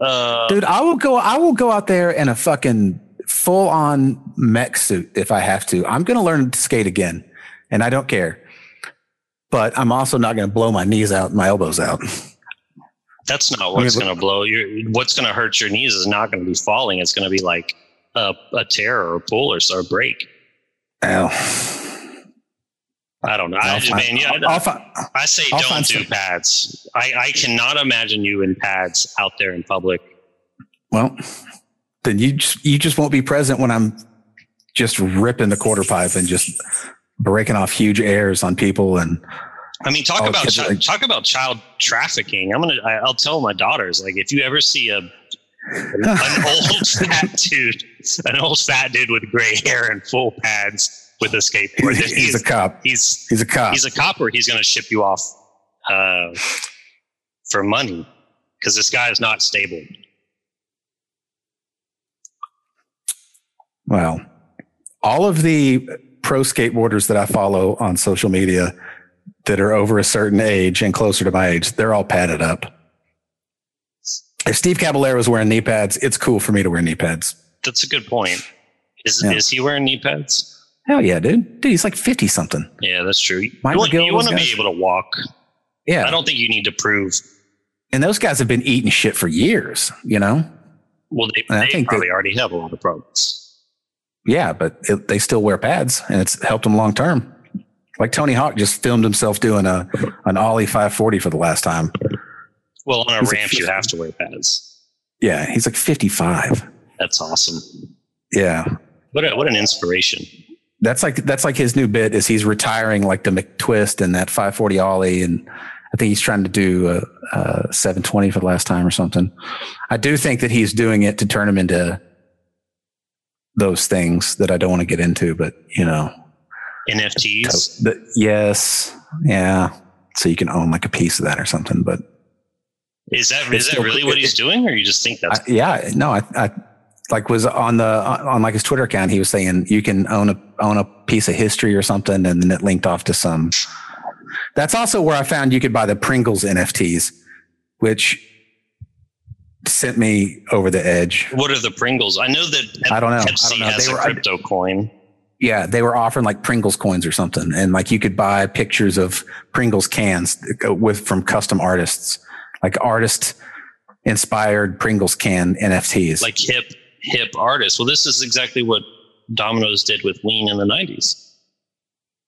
Uh, dude. I will go. I will go out there in a fucking full on mech suit if I have to. I'm going to learn to skate again, and I don't care. But I'm also not going to blow my knees out, my elbows out. that's not what's gonna blow your. What's gonna hurt your knees is not gonna be falling. It's gonna be like a, a tear or a pull or, or a break. Ow. I don't know. I, I'll just, find- man, yeah, I'll find- I say I'll don't do some- pads. I, I cannot imagine you in pads out there in public. well, then you just, you just won't be present when I'm just ripping the quarter pipe and just breaking off huge airs on people and I mean, talk about chi- like- talk about child trafficking. I'm gonna. I, I'll tell my daughters like if you ever see a an old fat dude, an old fat dude with gray hair and full pads with a skateboard, then he's, he's a cop. he's He's a cop. he's a cop or he's going to ship you off uh, for money because this guy is not stable. Well, all of the pro skateboarders that I follow on social media that are over a certain age and closer to my age, they're all padded up. If Steve Caballero is wearing knee pads, it's cool for me to wear knee pads. That's a good point. Is Yeah. is he wearing knee pads? Hell yeah, dude. Dude, he's like 50 something. Yeah, that's true. You you want to be able to walk. Yeah. I don't think you need to prove. And those guys have been eating shit for years, you know? Well, they, they think probably already have a lot of problems. Yeah, but it, they still wear pads, and it's helped them long term. Like Tony Hawk just filmed himself doing a an ollie 540 for the last time. Well, on a He's like ramp, you have to wear pads. Yeah, he's like 55. That's awesome. Yeah, What a, what an inspiration. that's like that's like his new bit is he's retiring like the McTwist and that 540 ollie, and I think he's trying to do a, a 720 for the last time or something. I do think that he's doing it to turn him into those things that I don't want to get into, but you know, NFTs. the, yes, yeah. So you can own like a piece of that or something, but Is that is that really what he's doing, or you just think that's I, yeah, no, I, I like was on the on like his Twitter account. He was saying you can own a own a piece of history or something, and then it linked off to some. That's also where I found you could buy the Pringles NFTs, which sent me over the edge. what are the Pringles? I know that I don't know. I Pepsi don't know. has They a were- crypto coin. Yeah, they were offering like Pringles coins or something, and like you could buy pictures of Pringles cans with from custom artists, like artist inspired Pringles can NFTs. like hip hip artists. Well, this is exactly what Domino's did with Lean in the '90s.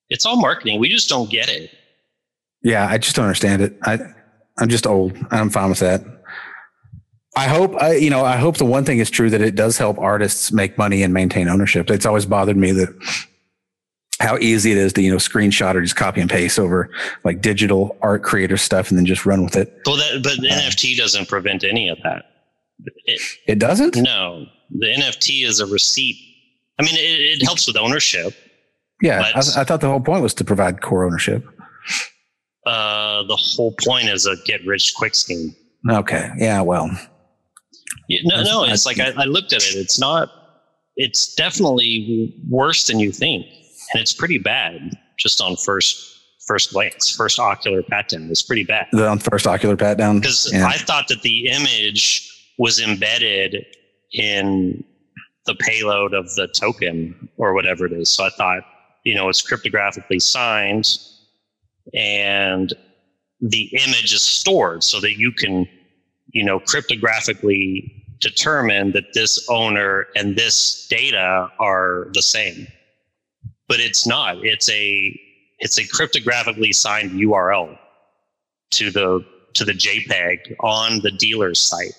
It's all marketing. We just don't get it. Yeah, I just don't understand it. I I'm just old. I'm fine with that. I hope I you know I hope the one thing is true that it does help artists make money and maintain ownership. It's always bothered me that how easy it is to you know screenshot or just copy and paste over like digital art creator stuff and then just run with it. Well, that but NFT doesn't prevent any of that. It, It doesn't. no, the NFT is a receipt. I mean, it, it helps with ownership. Yeah, I, I thought the whole point was to provide core ownership. Uh, the whole point is a get rich quick scheme. Okay. Yeah. Well. Yeah, no, That's- no, it's like I, I looked at it. It's not. It's definitely worse than you think, and it's pretty bad. Just on first first glance, first ocular pat down, it's pretty bad. The on first ocular pat down. Because Yeah. I thought that the image was embedded in the payload of the token or whatever it is. So I thought, you know, it's cryptographically signed and the image is stored so that you can, you know, cryptographically determine that this owner and this data are the same. But it's not. It's a it's a cryptographically signed URL to the to the JPEG on the dealer's site.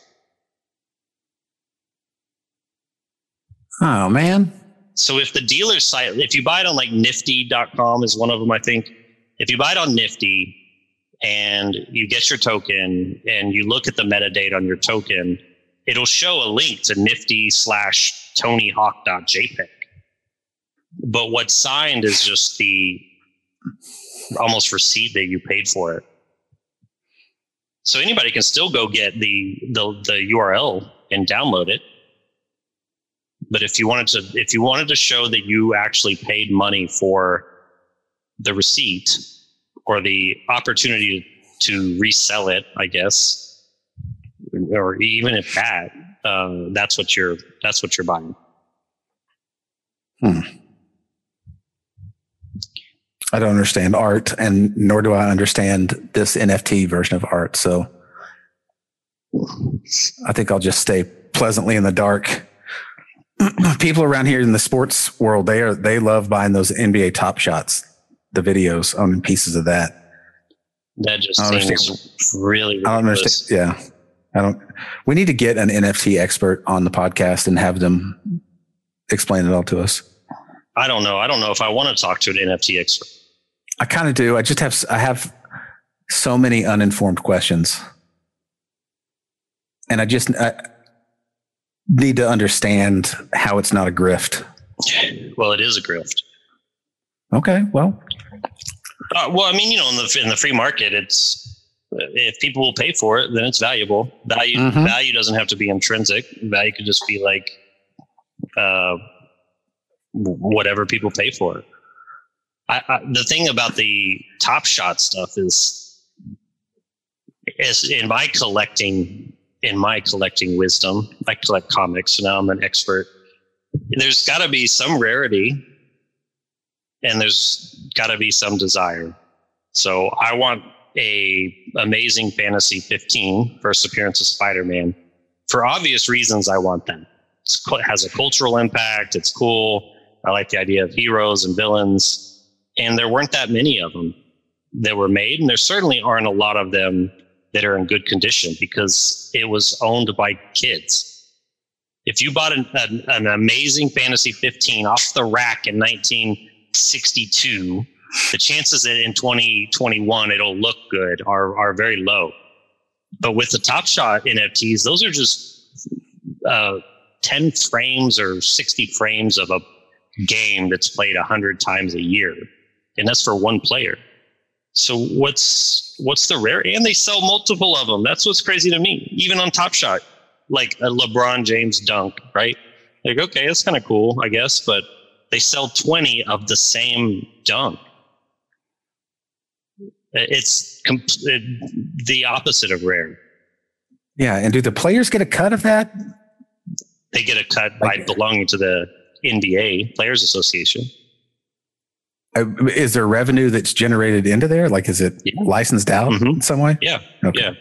oh man. So if the dealer's site, if you buy it on like nifty.com is one of them, I think. If you buy it on Nifty and you get your token and you look at the metadata on your token, it'll show a link to nifty slash tonyhawk.jpg. But what's signed is just the almost receipt that you paid for it. So anybody can still go get the the, the URL and download it. But if you wanted to if you wanted to show that you actually paid money for the receipt or the opportunity to resell it, I guess, or even if that, uh, that's what you're that's what you're buying. I don't understand art, and nor do I understand this NFT version of art. So I think I'll just stay pleasantly in the dark. People around here in the sports world, they are they love buying those NBA top shots, the videos, owning pieces of that. That just I don't seems really I don't understand. Yeah, I don't. We need to get an NFT expert on the podcast and have them explain it all to us. I don't know. I don't know if I want to talk to an NFT expert. I kind of do. I just have I have so many uninformed questions, and I just I need to understand how it's not a grift. Well, it is a grift. Okay, well, Uh, well, I mean, you know, in the in the free market, it's if people will pay for it, then it's valuable. Value Mhm. value doesn't have to be intrinsic. Value could just be like uh, whatever people pay for it. I, I, the thing about the Top Shot stuff is, is in my collecting in my collecting wisdom, I collect comics, so now I'm an expert. There's got to be some rarity and there's got to be some desire. So I want a Amazing Fantasy 15 first appearance of Spider-Man. For obvious reasons, I want that. it has a cultural impact. It's cool. I like the idea of heroes and villains, and there weren't that many of them that were made, and there certainly aren't a lot of them that are in good condition because it was owned by kids. If you bought an, an, an amazing Fantasy 15 off the rack in 1962, the chances that in 2021 it'll look good are, are very low. But with the Top Shot NFTs, those are just uh, 10 frames or 60 frames of a game that's played 100 times a year. And that's for one player. So what's what's the rare? And they sell multiple of them. That's what's crazy to me. Even on Top Shot, like a LeBron James dunk, right? Like, okay, that's kind of cool, I guess, but they sell 20 of the same dunk. It's comp- the opposite of rare. Yeah, and do the players get a cut of that? They get a cut by belonging to the NBA Players Association. Uh, is there revenue that's generated into there? Like, is it yeah. licensed out mm-hmm. in some way? Yeah. Okay. Yeah.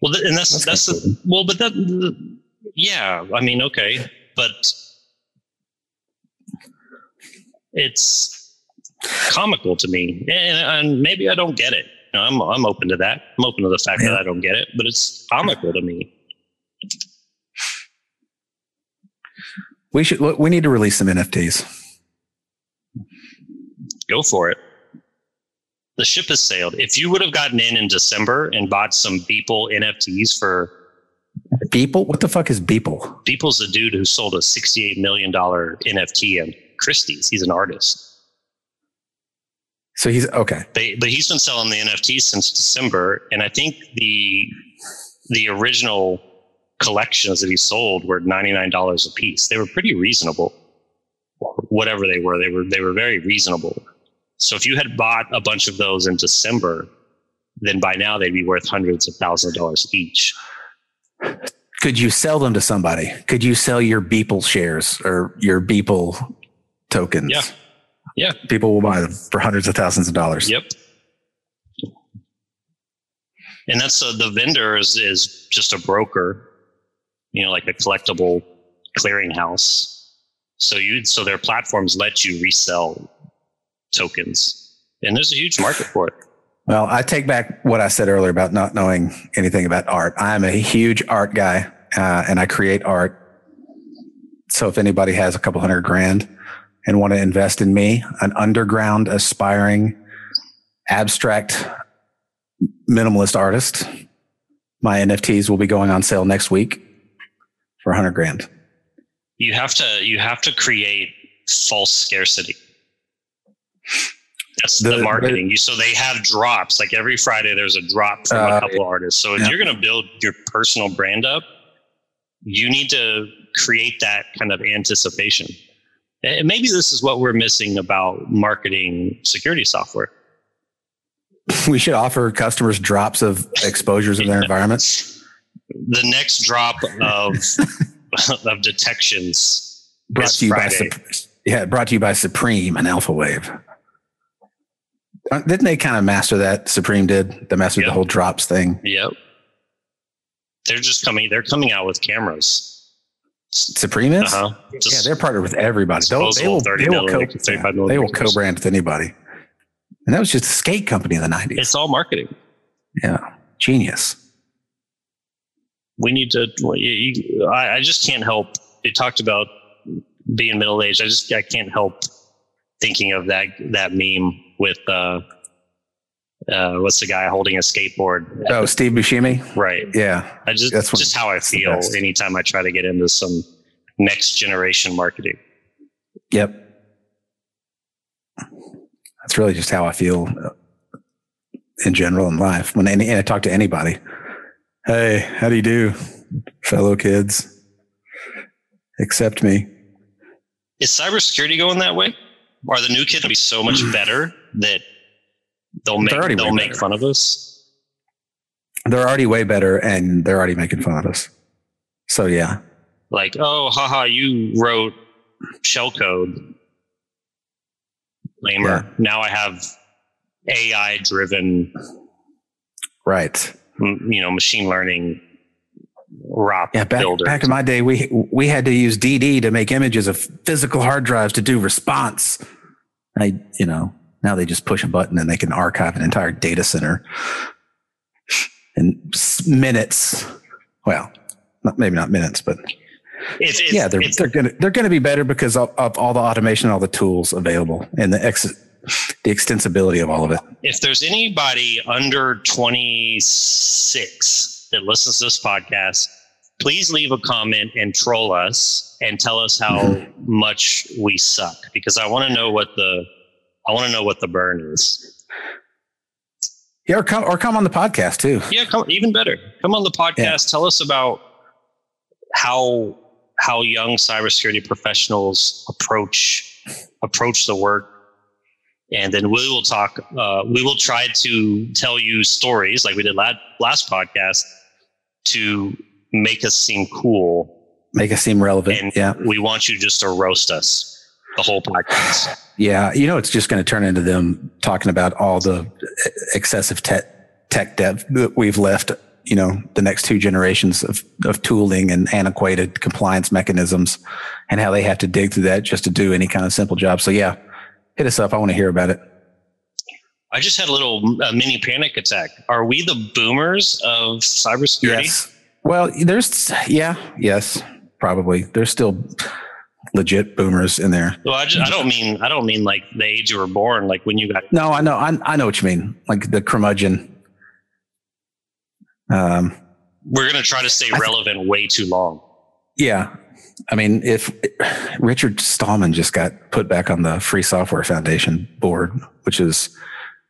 Well, and that's that's, that's the, well, but that yeah. I mean, okay, but it's comical to me, and, and maybe I don't get it. You know, I'm I'm open to that. I'm open to the fact yeah. that I don't get it, but it's comical to me. We should. We need to release some NFTs. Go for it the ship has sailed. If you would have gotten in in December and bought some Beeple NFTs for Beeple, what the fuck is Beeple? Beeple's the dude who sold a sixty-eight million dollar NFT in Christie's. He's an artist. So he's okay. They, but he's been selling the NFTs since December, and I think the the original collections that he sold were ninety nine dollars a piece. They were pretty reasonable, whatever they were. They were they were very reasonable. So if you had bought a bunch of those in December, then by now they'd be worth hundreds of thousands of dollars each. Could you sell them to somebody? Could you sell your Beeple shares or your Beeple tokens? Yeah. Yeah. People will buy them for hundreds of thousands of dollars. Yep. And that's uh, the vendor is, is just a broker, you know, like a collectible clearinghouse. So you so their platforms let you resell tokens, and there's a huge market for it. Well, I take back what I said earlier about not knowing anything about art. I'm a huge art guy, uh, and I create art. So if anybody has a couple hundred grand and want to invest in me, an underground aspiring abstract minimalist artist, my NFTs will be going on sale next week for 100 grand. You have to you have to create false scarcity. That's the, the marketing. The, so they have drops. Like every Friday, there's a drop from uh, a couple artists. So if yeah. you're going to build your personal brand up, you need to create that kind of anticipation. And maybe this is what we're missing about marketing security software. We should offer customers drops of exposures in their environments. The next drop of of detections brought to you Friday. by yeah, brought to you by Supreme and AlphaWave. Uh, didn't they kind of master that? Supreme did. They mastered yep. the whole drops thing. Yep. They're just coming. They're coming out with cameras. Supreme is. Uh-huh. yeah, they're partnered with everybody. They'll, they will. They will, co- yeah, they will co-brand with anybody. And that was just a skate company in the nineties. It's all marketing. Yeah, genius. We need to. I, I just can't help. They talked about being middle aged. I just I can't help thinking of that that meme with uh, uh, what's the guy holding a skateboard? Oh, Steve Buscemi. Right. Yeah. I just that's just how I feel anytime I try to get into some next generation marketing. Yep. That's really just how I feel uh, in general in life. When any, I talk to anybody, hey, how do you do, fellow kids? Accept me. Is cybersecurity going that way? Are the new kids going to be so much better that they'll make they'll make better. fun of us? They're already way better, and they're already making fun of us. So yeah, like oh, haha, you wrote shellcode, lamer. Yeah. Now I have AI driven, right? You know, machine learning ROP Yeah, back, builder. back in my day, we we had to use DD to make images of physical hard drives to do response. I, you know, now they just push a button and they can archive an entire data center in minutes. Well, not, maybe not minutes, but If- if- yeah, they're they're gonna they're gonna be better because of, of all the automation, all the tools available, and the ex the extensibility of all of it. if there's anybody under 26 that listens to this podcast, please leave a comment and troll us and tell us how Mm-hmm. much we suck because I want to know what the I want to know what the burn is. Yeah, or come or come on the podcast too. Yeah, come, even better. Come on the podcast. Tell us about how how young cybersecurity professionals approach approach the work, and then we will talk. Uh, we will try to tell you stories like we did last last podcast to make us seem cool. Make us seem relevant. And yeah, we want you just to roast us the whole podcast. yeah. You know, it's just going to turn into them talking about all the excessive tech tech debt that we've left. You know, the next two generations of of tooling and antiquated compliance mechanisms, and how they have to dig through that just to do any kind of simple job. So yeah, hit us up. I want to hear about it. I just had a little uh, mini panic attack. Are we the boomers of cybersecurity? Yes. Well, there's yeah, yes, probably. There's still legit boomers in there. Well, I, just, I don't mean I don't mean like the age you were born, like when you got. No, I know, I, I know what you mean. Like the curmudgeon. Um, We're gonna try to stay I th- relevant way too long. yeah. I mean, if Richard Stallman just got put back on the Free Software Foundation board, which is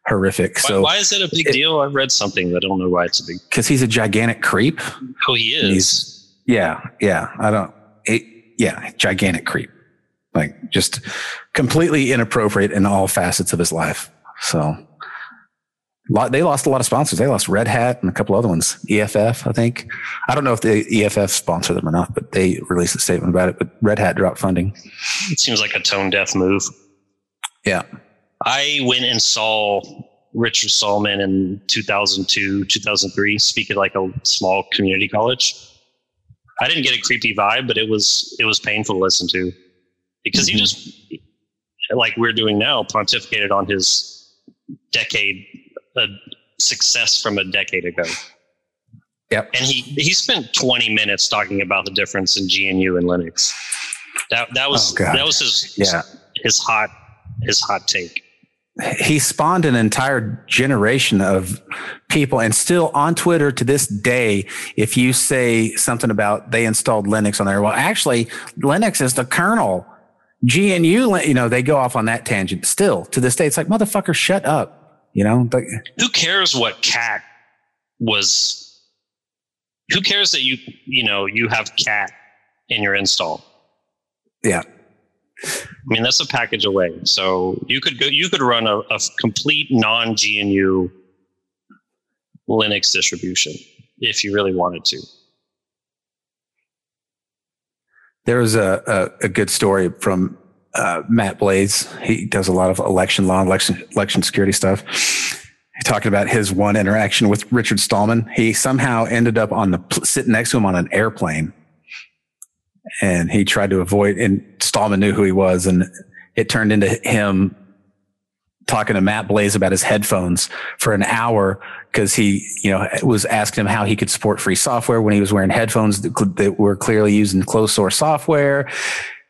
horrific. Why, So, why is it a big it- deal? I read something that I don't know why it's a big. because he's a gigantic creep. Oh, he is. He's- Yeah, yeah. I don't. Yeah, gigantic creep. Like just completely inappropriate in all facets of his life. So, lot, they lost a lot of sponsors. They lost Red Hat and a couple other ones. EFF, I think. I don't know if the EFF sponsor them or not, but they released a statement about it. But Red Hat dropped funding. It seems like a tone deaf move. Yeah. I went and saw Richard Stallman in 2002, 2003, speak at like a small community college. I didn't get a creepy vibe, but it was it was painful to listen to because he Mhm. just like we're doing now pontificated on his decade uh, success from a decade ago. Yep. And he he spent 20 minutes talking about the difference in GNU and Linux. That that was Oh, that was his Yeah. his hot his hot take. He spawned an entire generation of people and still on Twitter to this day, if you say something about they installed Linux on there, well, actually Linux is the kernel. GNU, you know, they go off on that tangent still to this day. It's like, motherfucker, shut up. You know, like, who cares what cat was who cares that you you know you have cat in your install yeah, i mean that's a package away so you could go you could run a, a complete non gnu linux distribution if you really wanted to there was a, a, a good story from uh, Matt Blaze. He does a lot of election law, election election security stuff. He talking about his one interaction with Richard Stallman. He somehow ended up on the sitting next to him on an airplane, and he tried to avoid. And Stallman knew who he was, and it turned into him talking to Matt Blaze about his headphones for an hour because he, you know, was asking him how he could support free software when he was wearing headphones that, that were clearly using closed source software.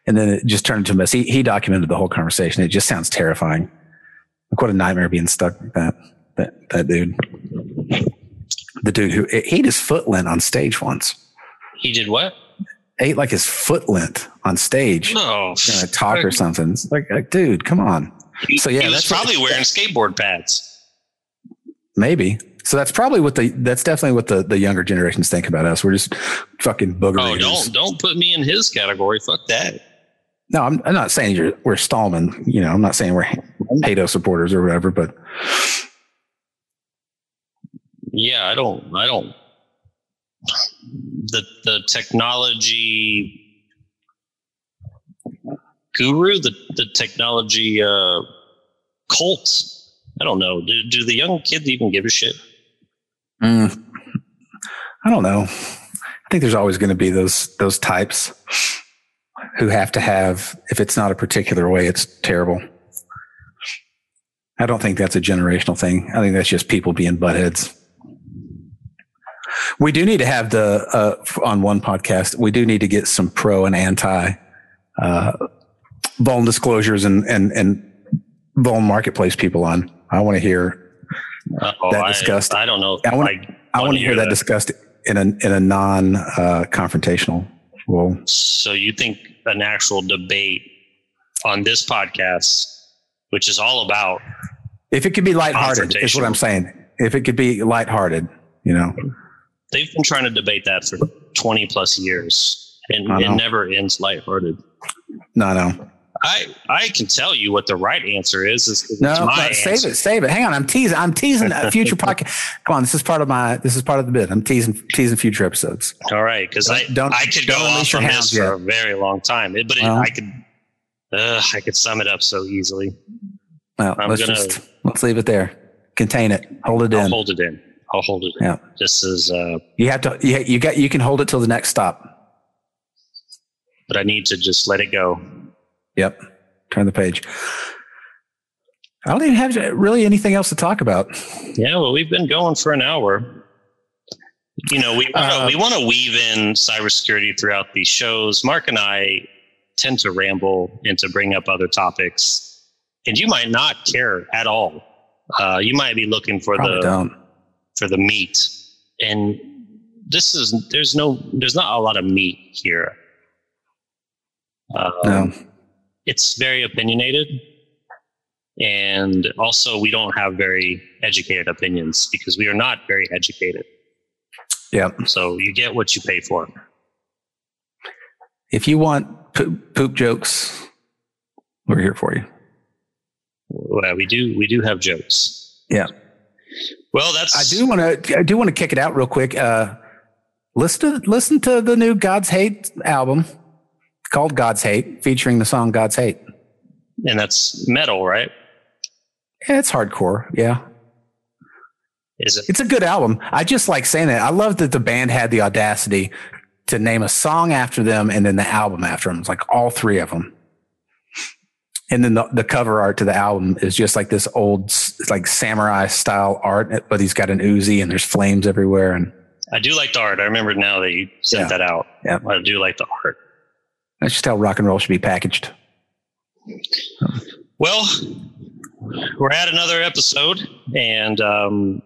And then it just turned into a mess. He, he documented the whole conversation. It just sounds terrifying. What a nightmare being stuck like that. That that dude, the dude who ate his foot lint on stage once. he did what Ate like his foot lint on stage no in a talk or something. It's like, like, dude, come on. So, yeah, that's probably wearing skateboard pads Maybe. So that's probably what the that's definitely what the, the younger generations think about us. We're just fucking booger. oh don't don't put me in his category fuck that No, I'm, I'm not saying you're we're Stallman. You know, I'm not saying we're Hato supporters or whatever. But yeah i don't i don't the the technology guru the the technology uh cult i don't know do, do the young kids even give a shit mm, I don't know. I think there's always going to be those those types who have to have if it's not a particular way, it's terrible. I don't think that's a generational thing. I think that's just people being buttheads. We do need to have the uh, on one podcast. We do need to get some pro and anti uh, Vuln disclosures and and and Vuln marketplace people on. I want to hear Uh, oh, that I, discussed. I don't know. I want, I, I want to hear that, that. discussed in a in a non uh, confrontational role. so you think an actual debate on this podcast, which is all about If it could be lighthearted, is what I'm saying. If it could be lighthearted, you know, they've been trying to debate that for 20 plus years and it never ends lighthearted. no, no, I, I can tell you what the right answer is. is no. save it, save it. Hang on, I'm teasing. I'm teasing a future podcast. Come on, this is part of my. This is part of the bit. I'm teasing teasing future episodes. All right, because I Don't- I could go don't unleash on hounds this for a very long time, It- but it, Well. I could uh, I could sum it up so easily. Well, I'm let's gonna- just let's leave it there. Contain it. Hold it I'll in. hold it in. I'll hold it. Yeah. This is, uh, You have to. You, you got. You can hold it till the next stop. but I need to just let it go. Yep. Turn the page. I don't even have really anything else to talk about. Yeah, well, we've been going for an hour. You know, we wanna, Uh, we want to weave in cybersecurity throughout these shows. Mark and I tend to ramble and to bring up other topics, and you might not care at all. Uh, you might be looking for the don't. For the meat, and this is there's no there's not a lot of meat here. Um, No. it's very opinionated and also we don't have very educated opinions because we are not very educated Yep. so you get what you pay for If you want poop, poop jokes, we're here for you. well, we do we do have jokes Yeah. Well that's I do want to. I do want to kick it out real quick. Uh, listen to listen to the new God's Hate album called God's Hate, featuring the song God's Hate. and that's metal right Yeah, it's hardcore. Yeah, is it it's a good album. I just like saying that. I love that the band had the audacity to name a song after them and then the album after them. It's like all three of them. And then the, the cover art to the album is just like this old, s- like samurai style art, but he's got an Uzi and there's flames everywhere. And i do like the art i remember now that you sent Yeah. that out Yeah. i do like the art that's just how rock and roll should be packaged. Well, we're at another episode, and um,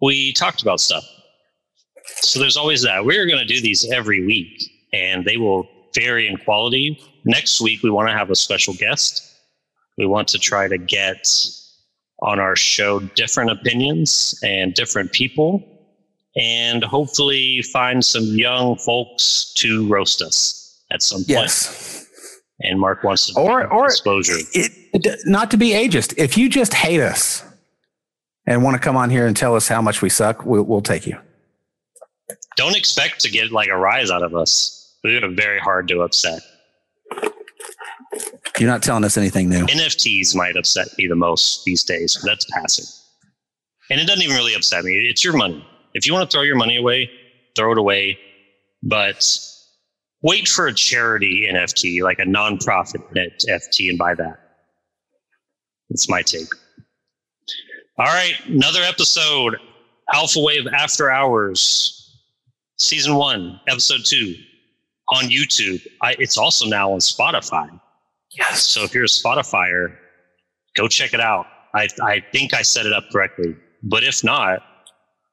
we talked about stuff. So there's always that. We're going to do these every week, and they will vary in quality. Next week, we want to have a special guest. We want to try to get on our show different opinions and different people, and hopefully find some young folks to roast us at some point. Yes. And Mark wants to Or, or disclosure. it, it- not to be ageist. If you just hate us and want to come on here and tell us how much we suck, we'll, we'll take you. Don't expect to get like a rise out of us. We're very hard to upset. You're not telling us anything new. NFTs might upset me the most these days. But that's passing, and it doesn't even really upset me. It's your money. If you want to throw your money away, throw it away. But wait for a charity NFT, like a nonprofit NFT, and buy that. That's my take. All right, another episode, AlphaWave After Hours, season one, episode two, on YouTube. I, it's also now on Spotify. Yes. So if you're a Spotifyer, go check it out. I, I think I set it up correctly. But if not,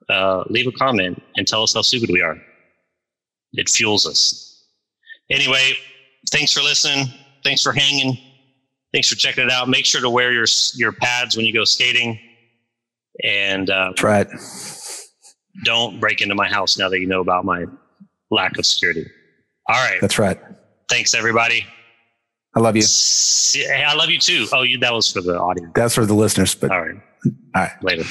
uh, leave a comment and tell us how stupid we are. It fuels us. Anyway, thanks for listening. Thanks for hanging. Thanks for checking it out. Make sure to wear your your pads when you go skating, and uh, That's right. don't break into my house now that you know about my lack of security. All right. That's right. Thanks, everybody. I love you. Hey, I love you too. Oh, you, that was for the audience. That's for the listeners, but All right. all right. Later.